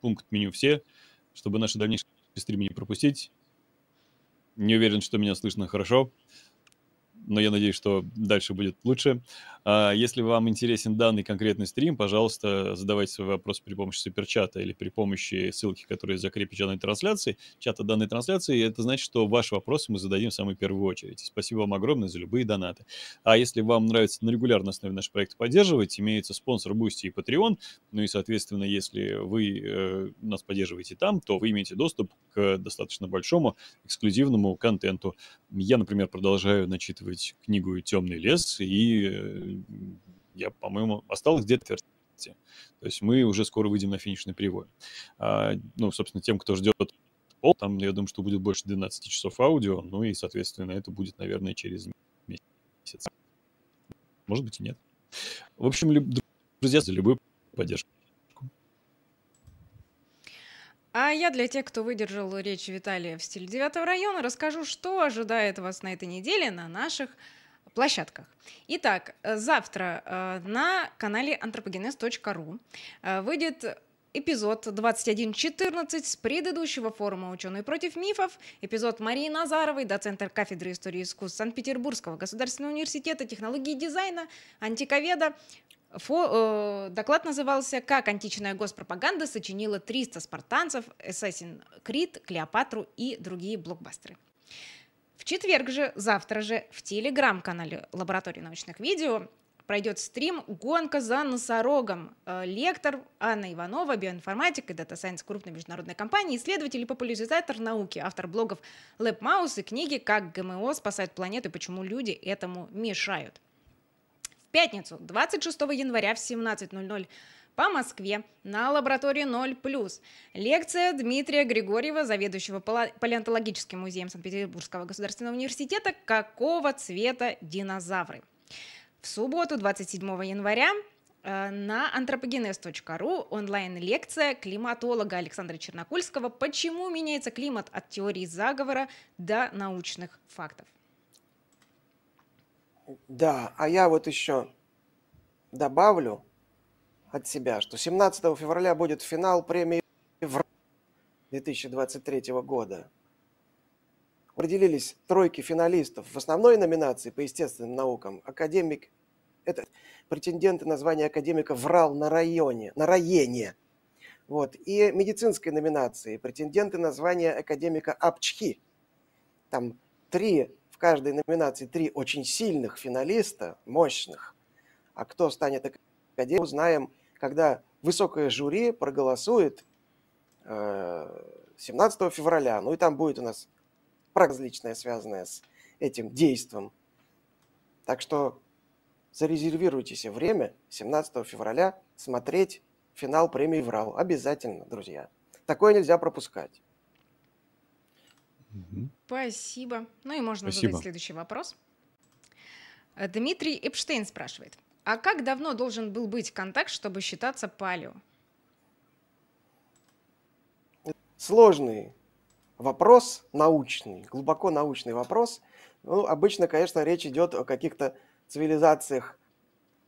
пункт меню все, чтобы наши дальнейшие стримы не пропустить. Не уверен, что меня слышно хорошо но я надеюсь, что дальше будет лучше. А если вам интересен данный конкретный стрим, пожалуйста, задавайте свой вопрос при помощи суперчата или при помощи ссылки, которая закрепит данной трансляции, чата данной трансляции. Это значит, что ваши вопросы мы зададим в самую первую очередь. Спасибо вам огромное за любые донаты. А если вам нравится на регулярной основе наш проект поддерживать, имеется спонсор Boosty и Patreon, ну и, соответственно, если вы э, нас поддерживаете там, то вы имеете доступ к достаточно большому эксклюзивному контенту. Я, например, продолжаю начитывать перечитывать книгу «Темный лес», и э, я, по-моему, осталось где-то то есть мы уже скоро выйдем на финишный привой. А, ну, собственно, тем, кто ждет пол, там, я думаю, что будет больше 12 часов аудио, ну и, соответственно, это будет, наверное, через месяц. Может быть и нет. В общем, друзья, за любую поддержку. А я для тех, кто выдержал речь Виталия в стиле 9 района, расскажу, что ожидает вас на этой неделе на наших площадках. Итак, завтра э, на канале anthropogenes.ru э, выйдет эпизод 21.14 с предыдущего форума «Ученые против мифов», эпизод Марии Назаровой, доцентр кафедры истории искусств Санкт-Петербургского государственного университета технологии дизайна, антиковеда, Фо, э, доклад назывался «Как античная госпропаганда сочинила 300 спартанцев, Assassin's Creed, Клеопатру и другие блокбастеры». В четверг же, завтра же, в телеграм-канале Лаборатории научных видео пройдет стрим «Гонка за носорогом». Э, лектор Анна Иванова, биоинформатик и data scientist крупной международной компании, исследователь и популяризатор науки, автор блогов LabMouse и книги «Как ГМО спасает планету и почему люди этому мешают» пятницу, 26 января в 17.00 по Москве на лаборатории 0+. Лекция Дмитрия Григорьева, заведующего палеонтологическим музеем Санкт-Петербургского государственного университета «Какого цвета динозавры?». В субботу, 27 января, э, на anthropogenes.ru онлайн-лекция климатолога Александра Чернокульского «Почему меняется климат от теории заговора до научных фактов». Да, а я вот еще добавлю от себя, что 17 февраля будет финал премии 2023 года. определились тройки финалистов в основной номинации по естественным наукам. Академик, это претенденты на звание академика врал на районе, на районе. Вот. И медицинской номинации претенденты на звание академика Апчхи. Там три, каждой номинации три очень сильных финалиста, мощных. А кто станет академиком, узнаем, когда высокое жюри проголосует 17 э, февраля. Ну и там будет у нас различное, связанное с этим действом. Так что зарезервируйте себе время 17 февраля смотреть финал премии «Врал». Обязательно, друзья. Такое нельзя пропускать. Спасибо. Ну и можно Спасибо. задать следующий вопрос. Э, Дмитрий Эпштейн спрашивает. А как давно должен был быть контакт, чтобы считаться палео? Сложный вопрос, научный, глубоко научный вопрос. Ну, обычно, конечно, речь идет о каких-то цивилизациях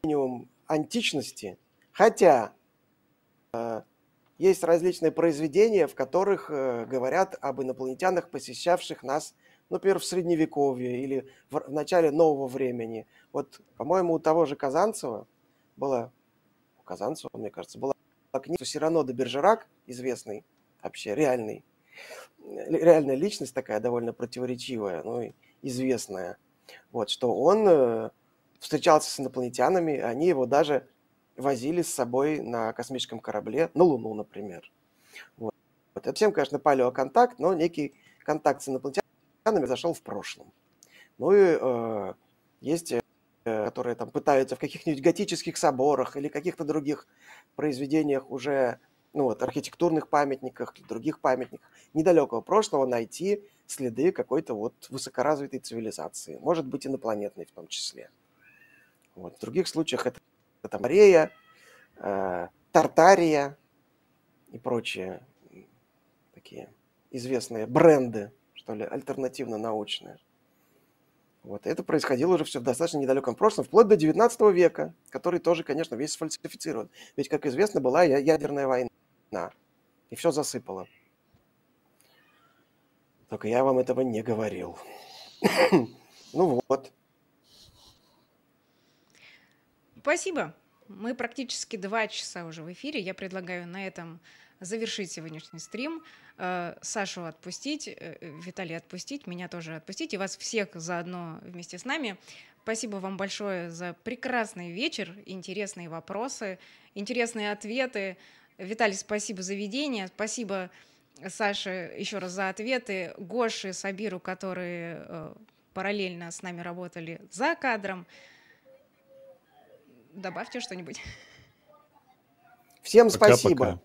минимум античности, хотя э, есть различные произведения, в которых э, говорят об инопланетянах, посещавших нас, например, в Средневековье или в, начале нового времени. Вот, по-моему, у того же Казанцева была, у Казанцева, мне кажется, была книга Сирано де Бержерак, известный, вообще реальный, реальная личность такая довольно противоречивая, ну, известная, вот, что он э, встречался с инопланетянами, они его даже возили с собой на космическом корабле, на Луну, например. Вот. Это всем, конечно, палеоконтакт, но некий контакт с инопланетянами зашел в прошлом. Ну и э, есть, э, которые там пытаются в каких-нибудь готических соборах или каких-то других произведениях уже, ну вот, архитектурных памятниках или других памятниках недалекого прошлого найти следы какой-то вот высокоразвитой цивилизации, может быть, инопланетной в том числе. Вот. В других случаях это это Морея, э, Тартария и прочие такие известные бренды, что ли, альтернативно-научные. Вот. Это происходило уже все в достаточно недалеком прошлом, вплоть до 19 века, который тоже, конечно, весь сфальсифицирован. Ведь, как известно, была ядерная война, и все засыпало. Только я вам этого не говорил. <coughs> ну вот. Спасибо. Мы практически два часа уже в эфире. Я предлагаю на этом завершить сегодняшний стрим. Э, Сашу отпустить, э, Виталий отпустить, меня тоже отпустить и вас всех заодно вместе с нами. Спасибо вам большое за прекрасный вечер, интересные вопросы, интересные ответы. Виталий, спасибо за ведение. Спасибо Саше еще раз за ответы. Гоше, Сабиру, которые э, параллельно с нами работали за кадром добавьте что-нибудь. Всем пока, спасибо. Пока.